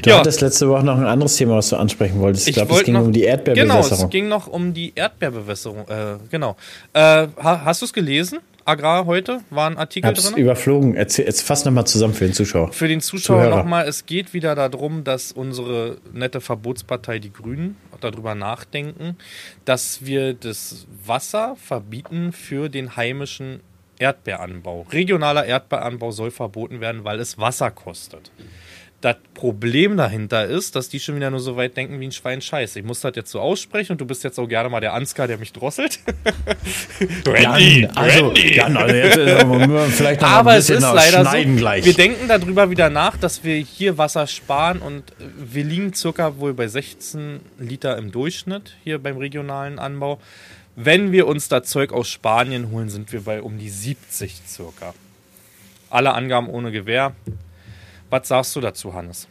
Du Ja. hattest letzte Woche noch ein anderes Thema, was du ansprechen wolltest. Ich, glaube, es wollte ging noch- um die Genau, Erdbeerbewässerung. es ging noch um die Erdbeerbewässerung. Äh, genau. Äh, ha, hast du es gelesen? Agrar heute war ein Artikel Hab's drin. überflogen. Erzähl, jetzt fass nochmal zusammen für den Zuschauer. Für den Zuschauer nochmal, es geht wieder darum, dass unsere nette Verbotspartei, die Grünen, darüber nachdenken, dass wir das Wasser verbieten für den heimischen Erdbeeranbau. Regionaler Erdbeeranbau soll verboten werden, weil es Wasser kostet. Das Problem dahinter ist, dass die schon wieder nur so weit denken wie ein Schwein Scheiß. Ich muss das jetzt so aussprechen und du bist jetzt auch gerne mal der Ansgar, der mich drosselt. [LAUGHS] Randy, also. Jan, also jetzt äh, wir vielleicht noch Aber ein es bisschen ist noch leider so. gleich. Wir denken darüber wieder nach, dass wir hier Wasser sparen und wir liegen circa wohl bei 16 Liter im Durchschnitt hier beim regionalen Anbau. Wenn wir uns da Zeug aus Spanien holen, sind wir bei um die 70 circa. Alle Angaben ohne Gewähr. Was sagst du dazu, Hannes?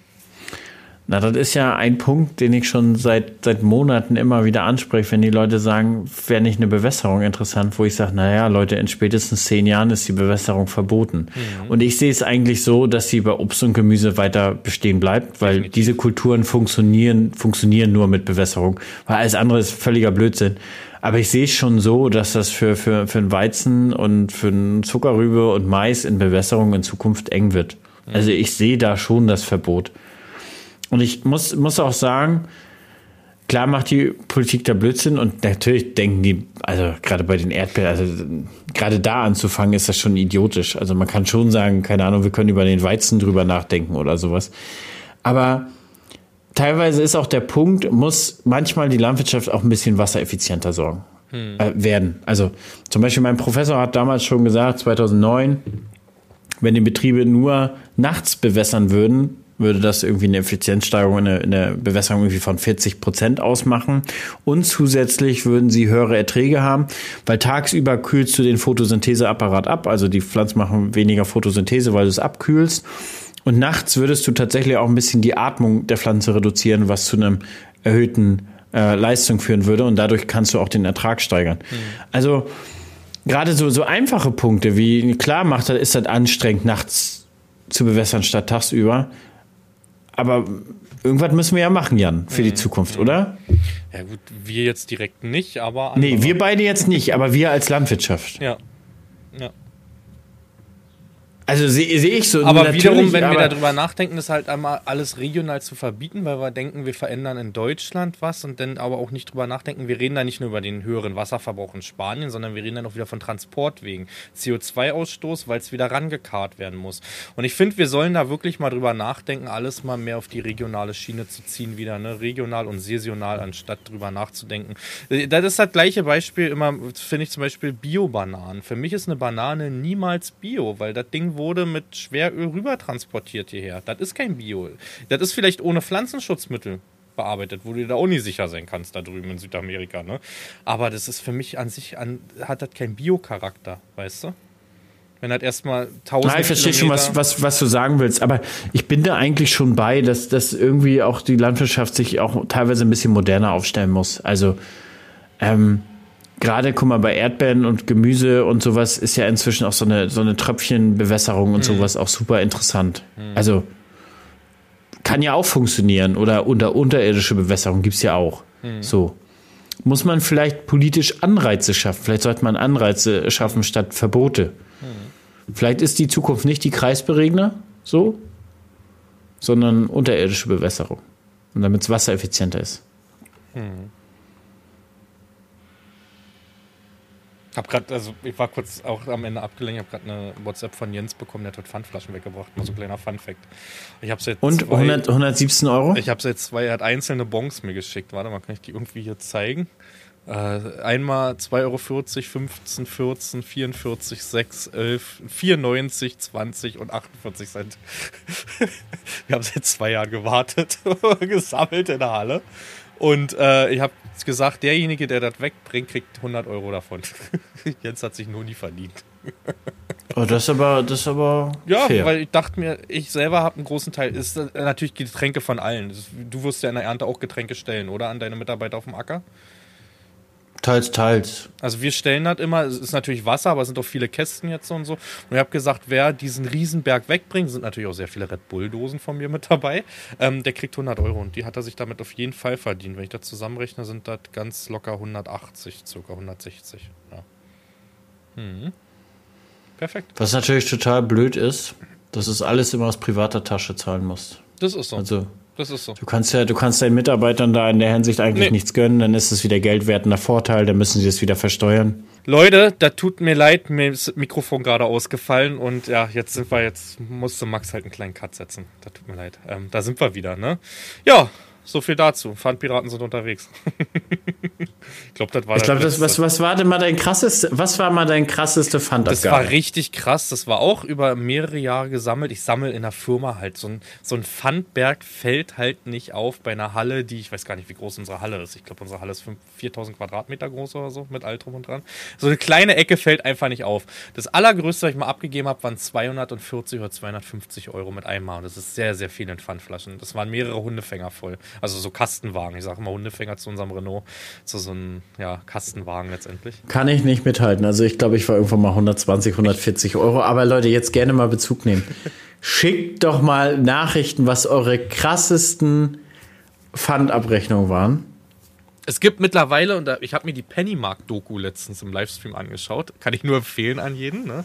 Na, das ist ja ein Punkt, den ich schon seit, seit Monaten immer wieder anspreche, wenn die Leute sagen, wäre nicht eine Bewässerung interessant, wo ich sage, naja, Leute, in spätestens zehn Jahren ist die Bewässerung verboten. Mhm. Und ich sehe es eigentlich so, dass sie bei Obst und Gemüse weiter bestehen bleibt, weil Definitiv. diese Kulturen funktionieren, funktionieren nur mit Bewässerung, weil alles andere ist völliger Blödsinn. Aber ich sehe es schon so, dass das für, für, für einen Weizen und für einen Zuckerrübe und Mais in Bewässerung in Zukunft eng wird. Also ich sehe da schon das Verbot. Und ich muss, muss auch sagen, klar macht die Politik da Blödsinn und natürlich denken die, also gerade bei den Erdbeeren, also gerade da anzufangen, ist das schon idiotisch. Also man kann schon sagen, keine Ahnung, wir können über den Weizen drüber nachdenken oder sowas. Aber teilweise ist auch der Punkt, muss manchmal die Landwirtschaft auch ein bisschen wassereffizienter sorgen. Äh, werden. Also zum Beispiel mein Professor hat damals schon gesagt, 2009, wenn die Betriebe nur nachts bewässern würden, würde das irgendwie eine Effizienzsteigerung in der, in der Bewässerung irgendwie von 40 Prozent ausmachen. Und zusätzlich würden sie höhere Erträge haben, weil tagsüber kühlst du den Photosyntheseapparat ab. Also die Pflanzen machen weniger Photosynthese, weil du es abkühlst. Und nachts würdest du tatsächlich auch ein bisschen die Atmung der Pflanze reduzieren, was zu einem erhöhten äh, Leistung führen würde. Und dadurch kannst du auch den Ertrag steigern. Also gerade so, so einfache Punkte wie, klar macht ist das anstrengend, nachts zu bewässern statt tagsüber. Aber irgendwas müssen wir ja machen, Jan, für die Zukunft, oder? Ja gut, wir jetzt direkt nicht, aber Nee, wir beide jetzt nicht, aber wir als Landwirtschaft. Ja. ja. Also sehe seh ich so. Aber wiederum, wenn aber, wir darüber nachdenken, ist halt einmal alles regional zu verbieten, weil wir denken, wir verändern in Deutschland was und dann aber auch nicht drüber nachdenken. Wir reden da nicht nur über den höheren Wasserverbrauch in Spanien, sondern wir reden dann auch wieder von Transportwegen, CO2-Ausstoß, weil es wieder rangekarrt werden muss. Und ich finde, wir sollen da wirklich mal drüber nachdenken, alles mal mehr auf die regionale Schiene zu ziehen, wieder, ne? Regional und saisonal, anstatt drüber nachzudenken. Äh, Das ist das gleiche Beispiel immer, finde ich zum Beispiel Bio-Bananen. Für mich ist eine Banane niemals Bio, weil das Ding wurde mit Schweröl rüber transportiert hierher. Das ist kein Bio. Das ist vielleicht ohne Pflanzenschutzmittel bearbeitet, wo du da auch nicht sicher sein kannst, da drüben in Südamerika. Ne? Aber das ist für mich an sich, an, hat das keinen Bio-Charakter, weißt du? Wenn das erstmal tausend Nein, ich verstehe schon, was, was, was du sagen willst, aber ich bin da eigentlich schon bei, dass, dass irgendwie auch die Landwirtschaft sich auch teilweise ein bisschen moderner aufstellen muss. Also ähm, gerade, guck mal, bei Erdbeeren und Gemüse und sowas ist ja inzwischen auch so eine, so eine Tröpfchenbewässerung und sowas auch super interessant. Also kann ja auch funktionieren oder unter unterirdische Bewässerung gibt's ja auch. So. Muss man vielleicht politisch Anreize schaffen? Vielleicht sollte man Anreize schaffen statt Verbote. Vielleicht ist die Zukunft nicht die Kreisberegner, so, sondern unterirdische Bewässerung. Und damit es wassereffizienter ist. Hm. Hab grad, also ich war kurz auch am Ende abgelenkt, habe gerade eine WhatsApp von Jens bekommen, der hat Pfandflaschen weggebracht. Mal so ein kleiner Fun-Fact. Ich hab's jetzt Und zwei, 100, 117 Euro? Ich habe jetzt zwei, er hat einzelne Bons mir geschickt. Warte mal, kann ich die irgendwie hier zeigen? Äh, einmal 2,40 Euro, 15, 14, 44, 6, 11, 94, 20 und 48 Cent. [LAUGHS] Wir haben seit zwei Jahren gewartet, [LAUGHS] gesammelt in der Halle. Und äh, ich habe gesagt, derjenige, der das wegbringt, kriegt 100 Euro davon. [LAUGHS] Jens hat sich nur nie verdient. Oh, das ist aber, das ist aber. Ja, fair. weil ich dachte mir, ich selber habe einen großen Teil. Ist äh, natürlich Getränke von allen. Du wirst ja in der Ernte auch Getränke stellen, oder? An deine Mitarbeiter auf dem Acker? Teils, teils. Also wir stellen das immer, es ist natürlich Wasser, aber es sind auch viele Kästen jetzt und so. Und ich habe gesagt, wer diesen Riesenberg wegbringt, sind natürlich auch sehr viele Red Bull-Dosen von mir mit dabei, ähm, der kriegt 100 Euro und die hat er sich damit auf jeden Fall verdient. Wenn ich das zusammenrechne, sind das ganz locker 180, circa 160. Ja. Hm. Perfekt. Was natürlich total blöd ist, dass es alles immer aus privater Tasche zahlen muss. Das ist so. Also das ist so. Du kannst ja, du kannst deinen Mitarbeitern da in der Hinsicht eigentlich nee. nichts gönnen, dann ist es wieder geldwertender Vorteil, dann müssen sie es wieder versteuern. Leute, da tut mir leid, mir ist das Mikrofon gerade ausgefallen und ja, jetzt sind wir, jetzt musste Max halt einen kleinen Cut setzen. Da tut mir leid. Ähm, da sind wir wieder, ne? Ja, so viel dazu. Pfandpiraten sind unterwegs. [LAUGHS] ich glaube, das war Ich glaube, das, was, was war denn mal dein krasseste, was war mal dein krasseste Pfandabgabe? Das war richtig krass. Das war auch über mehrere Jahre gesammelt. Ich sammle in der Firma halt. So ein, so ein Pfandberg fällt halt nicht auf bei einer Halle, die, ich weiß gar nicht, wie groß unsere Halle ist. Ich glaube, unsere Halle ist 4000 Quadratmeter groß oder so, mit all drum und dran. So eine kleine Ecke fällt einfach nicht auf. Das allergrößte, was ich mal abgegeben habe, waren 240 oder 250 Euro mit einmal. Und das ist sehr, sehr viel in Pfandflaschen. Das waren mehrere Hundefänger voll. Also so Kastenwagen. Ich sage immer Hundefänger zu unserem Renault. Zu so einem ja, Kastenwagen letztendlich. Kann ich nicht mithalten. Also ich glaube, ich war irgendwann mal 120, 140 Euro. Aber Leute, jetzt gerne mal Bezug nehmen. Schickt doch mal Nachrichten, was eure krassesten Pfandabrechnungen waren. Es gibt mittlerweile, und ich habe mir die Pennymark-Doku letztens im Livestream angeschaut, kann ich nur empfehlen an jeden. Ne?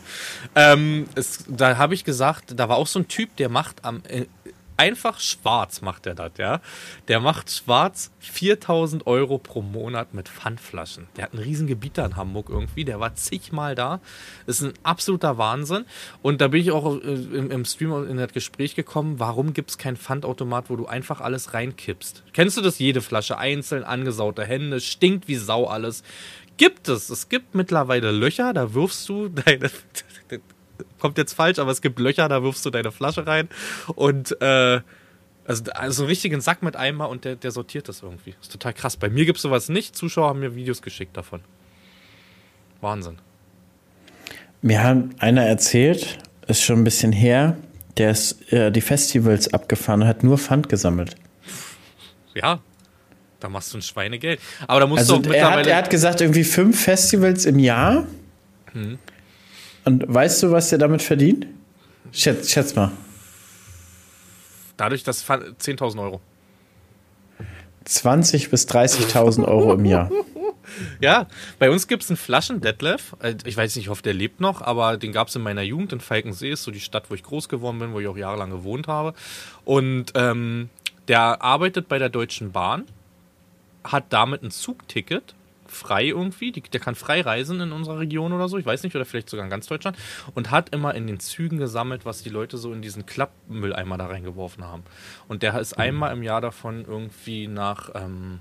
Ähm, es, da habe ich gesagt, da war auch so ein Typ, der macht am, äh, einfach schwarz macht er das, ja. Der macht schwarz 4000 Euro pro Monat mit Pfandflaschen. Der hat ein Riesengebiet da in Hamburg irgendwie. Der war zigmal da. Das ist ein absoluter Wahnsinn. Und da bin ich auch äh, im, im Stream in das Gespräch gekommen, warum gibt es kein Pfandautomat, wo du einfach alles reinkippst? Kennst du das? Jede Flasche einzeln, angesaute Hände, stinkt wie Sau alles. Gibt es. Es gibt mittlerweile Löcher, da wirfst du deine, kommt jetzt falsch, aber es gibt Löcher, da wirfst du deine Flasche rein und äh, also, also einen richtigen Sack mit Eimer und der, der sortiert das irgendwie. ist total krass. Bei mir gibt es sowas nicht. Zuschauer haben mir Videos geschickt davon. Wahnsinn. Mir hat einer erzählt, ist schon ein bisschen her, der ist äh, die Festivals abgefahren und hat nur Pfand gesammelt. Ja, da machst du ein Schweinegeld. Aber da musst also du auch mittlerweile. Er hat, er hat gesagt, irgendwie fünf Festivals im Jahr. Hm. Und weißt du, was der damit verdient? Schätz, schätz mal. Dadurch, dass 10.000 Euro. 20.000 bis 30.000 Euro im Jahr. [LAUGHS] Ja, bei uns gibt es einen Flaschen Detlef. Äh, ich weiß nicht, ich hoffe, der lebt noch, aber den gab es in meiner Jugend in Falkensee, ist so die Stadt, wo ich groß geworden bin, wo ich auch jahrelang gewohnt habe. Und ähm, der arbeitet bei der Deutschen Bahn, hat damit ein Zugticket frei irgendwie, die, der kann frei reisen in unserer Region oder so, ich weiß nicht, oder vielleicht sogar in ganz Deutschland, und hat immer in den Zügen gesammelt, was die Leute so in diesen Klappmülleimer da reingeworfen haben. Und der ist mhm. einmal im Jahr davon irgendwie nach ähm,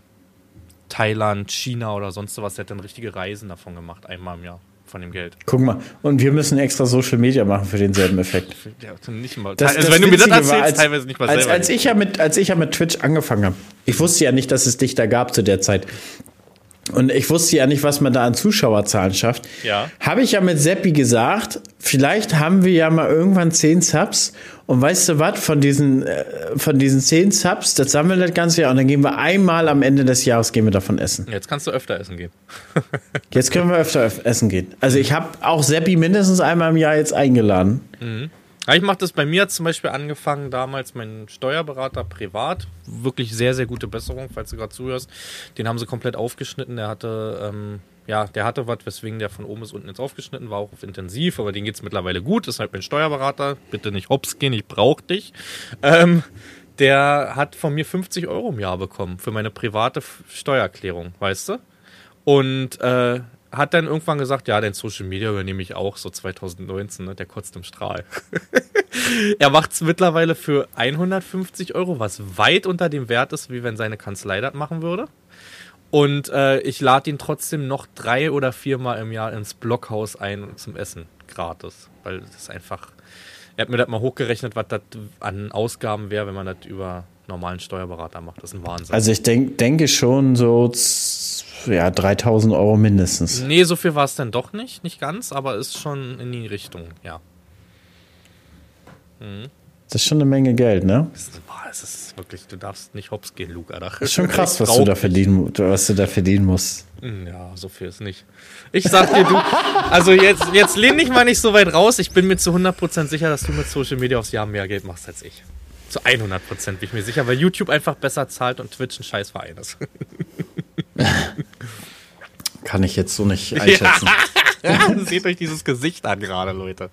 Thailand, China oder sonst was, der hat dann richtige Reisen davon gemacht, einmal im Jahr von dem Geld. Guck mal, und wir müssen extra Social Media machen für denselben Effekt. [LAUGHS] Ja, nicht mal. Das, also das wenn du mir das erzählst, war, als, teilweise nicht mal als, selber. Als ich, ja mit, als ich ja mit Twitch angefangen habe, ich wusste ja nicht, dass es dich da gab zu der Zeit. Und ich wusste ja nicht, was man da an Zuschauerzahlen schafft. Ja. Habe ich ja mit Seppi gesagt, vielleicht haben wir ja mal irgendwann zehn Subs. Und weißt du was, von diesen, äh, von diesen zehn Subs, das sammeln wir das ganze Jahr und dann gehen wir einmal am Ende des Jahres gehen wir davon essen. Jetzt kannst du öfter essen gehen. jetzt können wir öfter essen gehen. Also ich habe auch Seppi mindestens einmal im Jahr jetzt eingeladen. Mhm. Ja, ich mache das bei mir zum Beispiel angefangen, damals mein Steuerberater privat. Wirklich sehr, sehr gute Besserung, falls du gerade zuhörst. Den haben sie komplett aufgeschnitten. Der hatte, ähm, ja, der hatte was, weswegen der von oben bis unten jetzt aufgeschnitten war, auch auf intensiv, aber den geht es mittlerweile gut. Ist halt mein Steuerberater. Bitte nicht hops gehen, ich brauche dich. Ähm, der hat von mir 50 Euro im Jahr bekommen für meine private Steuererklärung, weißt du? Und äh, hat dann irgendwann gesagt, ja, dein Social Media übernehme ich auch, so 2019, ne? der kotzt im Strahl. [LAUGHS] er macht es mittlerweile für 150 Euro, was weit unter dem Wert ist, wie wenn seine Kanzlei das machen würde. Und äh, ich lade ihn trotzdem noch drei oder viermal im Jahr ins Blockhaus ein zum Essen, gratis. Weil das ist einfach, er hat mir das mal hochgerechnet, was das an Ausgaben wäre, wenn man das über normalen Steuerberater macht. Das ist ein Wahnsinn. Also ich denk, denke schon so ja, 3000 Euro mindestens. Nee, so viel war es dann doch nicht, nicht ganz, aber ist schon in die Richtung, ja. Mhm. Das ist schon eine Menge Geld, ne? Das ist, wirklich, du darfst nicht hops gehen, Luca. Das ist schon krass, was du, da verdienen, was du da verdienen musst. Hm, ja, so viel ist nicht. Ich sag dir, du, also jetzt, jetzt lehn dich mal nicht so weit raus. Ich bin mir zu 100% sicher, dass du mit Social Media aufs Jahr mehr Geld machst als ich. Zu 100% bin ich mir sicher, weil YouTube einfach besser zahlt und Twitch ein Scheißverein ist. [LAUGHS] Kann ich jetzt so nicht einschätzen. [LAUGHS] Ja. Seht euch dieses Gesicht an gerade, Leute.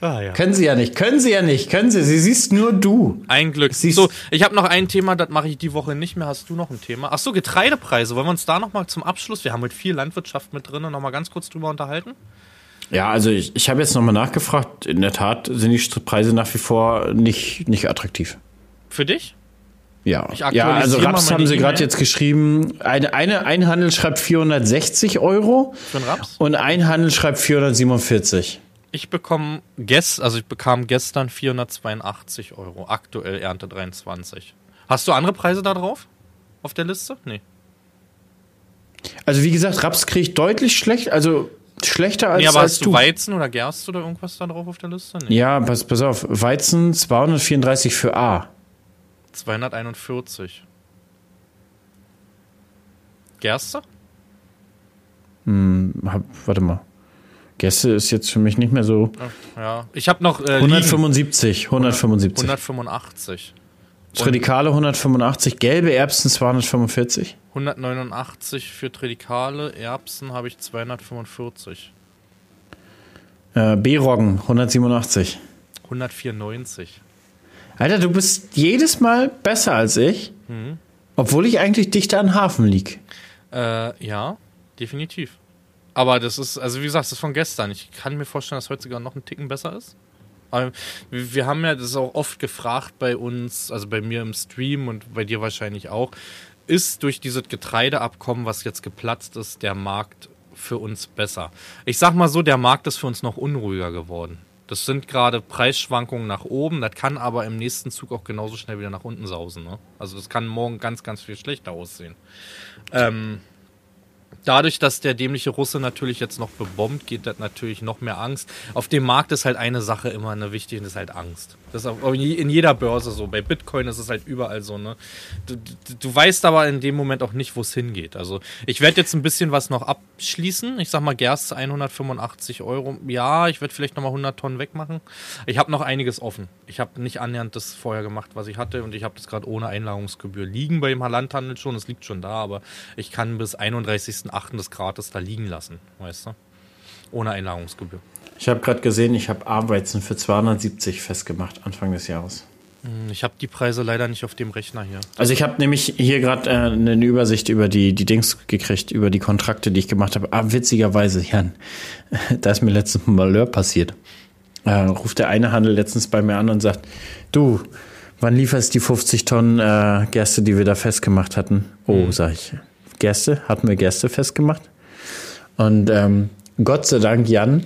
Ah, ja. Können sie ja nicht, können sie ja nicht, können sie. Sie siehst nur du. Ein Glück. Siehst so, ich habe noch ein Thema, das mache ich die Woche nicht mehr. Hast du noch ein Thema? Ach so, Getreidepreise. Wollen wir uns da noch mal zum Abschluss, wir haben heute viel Landwirtschaft mit drin, noch mal ganz kurz drüber unterhalten? Ja, also ich, ich habe jetzt noch mal nachgefragt. In der Tat sind die Preise nach wie vor nicht, nicht attraktiv. Für dich? Ja, ja also Raps haben sie gerade jetzt geschrieben. Eine, eine, ein Handel schreibt 460 Euro. Für einen Raps? Und ein Handel schreibt 447. Ich bekomme gest, also ich bekam gestern 482 Euro. Aktuell Ernte 23. Hast du andere Preise da drauf? Auf der Liste? Nee. Also wie gesagt, Raps kriege ich deutlich schlecht, also schlechter als, nee, aber als hast du Weizen oder Gerst oder irgendwas da drauf auf der Liste? Nee. Ja, pass, pass auf. Weizen 234 für A. 241. Gerste? Hm, hab, warte mal. Gäste ist jetzt für mich nicht mehr so. Ja, ich habe noch. Äh, 175, 175. 185. Tridikale 185, gelbe Erbsen 245. 189 für Tridikale, Erbsen habe ich 245. Äh, B-Roggen 187. 194. Alter, du bist jedes Mal besser als ich, mhm. obwohl ich eigentlich dichter an Hafen lieg. Äh, ja, definitiv. Aber das ist, also wie gesagt, das ist von gestern. Ich kann mir vorstellen, dass heute sogar noch ein Ticken besser ist. Aber wir haben ja das auch oft gefragt bei uns, also bei mir im Stream und bei dir wahrscheinlich auch, ist durch dieses Getreideabkommen, was jetzt geplatzt ist, der Markt für uns besser? Ich sag mal so, der Markt ist für uns noch unruhiger geworden. Das sind gerade Preisschwankungen nach oben, das kann aber im nächsten Zug auch genauso schnell wieder nach unten sausen. Ne? Also das kann morgen ganz, ganz viel schlechter aussehen. Ähm, dadurch, dass der dämliche Russe natürlich jetzt noch bebombt, geht das natürlich noch mehr Angst. Auf dem Markt ist halt eine Sache immer eine wichtige, und das ist halt Angst. Das ist auch in jeder Börse so. Bei Bitcoin ist es halt überall so. Ne? Du, du, weißt aber in dem Moment auch nicht, wo es hingeht. Also ich werde jetzt ein bisschen was noch abschließen. Ich sag mal Gerste 185 Euro. Ja, ich werde vielleicht noch mal 100 Tonnen wegmachen. Ich habe noch einiges offen. Ich habe nicht annähernd das vorher gemacht, was ich hatte. Und ich habe das gerade ohne Einlagerungsgebühr liegen bei dem Landhandel schon. Es liegt schon da, aber ich kann bis 31.08. das gratis da liegen lassen. Weißt du? Ohne Einlagerungsgebühr. Ich habe gerade gesehen, ich habe Arbeiten für 270 festgemacht Anfang des Jahres. Hm, ich habe die Preise leider nicht auf dem Rechner hier. Also ich habe nämlich hier gerade äh, eine Übersicht über die, die Dings gekriegt, über die Kontrakte, die ich gemacht habe. Ah, witzigerweise, Jan, [LAUGHS] da ist mir letztens ein Malheur passiert. Äh, ruft der eine Handel letztens bei mir an und sagt, du, wann lieferst die 50 Tonnen äh, Gerste, die wir da festgemacht hatten? Oh, mhm. sag ich, Gerste? Hatten wir Gerste festgemacht? Und ähm, Gott sei Dank, Jan,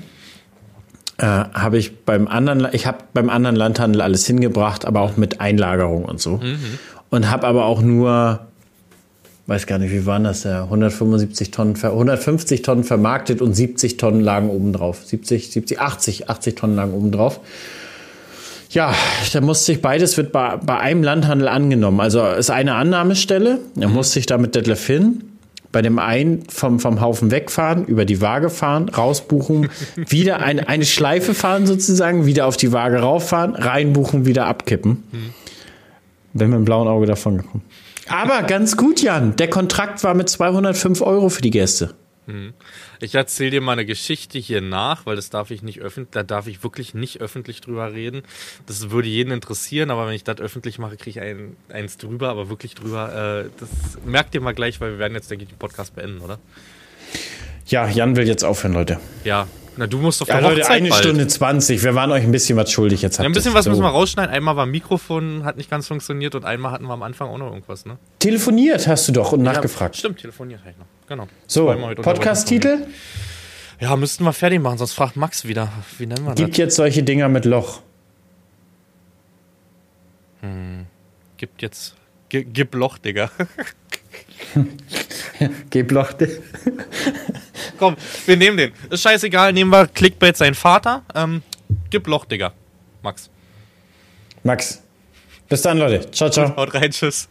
äh, habe ich beim anderen, ich habe beim anderen Landhandel alles hingebracht, aber auch mit Einlagerung und so. Mhm. Und habe aber auch nur, weiß gar nicht, wie waren das ja, 175 Tonnen, 150 Tonnen vermarktet und 70 Tonnen lagen oben drauf. 70, 70, 80, 80 Tonnen lagen oben drauf. Ja, da musste ich beides wird bei, bei einem Landhandel angenommen. Also ist eine Annahmestelle. Da musste ich da mit Detlef hin bei dem einen vom, vom Haufen wegfahren, über die Waage fahren, rausbuchen, [LAUGHS] wieder ein, eine Schleife fahren sozusagen, wieder auf die Waage rauffahren, reinbuchen, wieder abkippen. Mhm. Bin mit dem blauen Auge davon gekommen. Aber [LAUGHS] ganz gut, Jan. Der Kontrakt war mit 205 Euro für die Gäste. Hm. Ich erzähle dir mal eine Geschichte hier nach, weil das darf ich nicht öffentlich, da darf ich wirklich nicht öffentlich drüber reden. Das würde jeden interessieren, aber wenn ich das öffentlich mache, kriege ich ein, eins drüber, aber wirklich drüber. Äh, das merkt ihr mal gleich, weil wir werden jetzt, denke ich, den Podcast beenden, oder? Ja, Jan will jetzt aufhören, Leute. Ja, na, du musst der ja, Leute, eine bald. Stunde 20. Wir waren euch ein bisschen was schuldig. Jetzt ja, ein bisschen was so. müssen wir rausschneiden. Einmal war Mikrofon, hat nicht ganz funktioniert und einmal hatten wir am Anfang auch noch irgendwas, ne? Telefoniert hast du doch und ja, nachgefragt. Stimmt, telefoniert habe ich noch. Genau. So, Podcast-Titel? Ja, müssten wir fertig machen, sonst fragt Max wieder. Wie nennen wir das? Gibt jetzt solche Dinger mit Loch. Hm. Gibt jetzt. Gib Loch, Digga. [LAUGHS] Gib Loch, Digga. [LAUGHS] Komm, wir nehmen den. Ist scheißegal, nehmen wir Clickbait sein Vater. Ähm, gib Loch, Digga. Max. Max. Bis dann, Leute. Ciao, ciao. Haut rein, tschüss.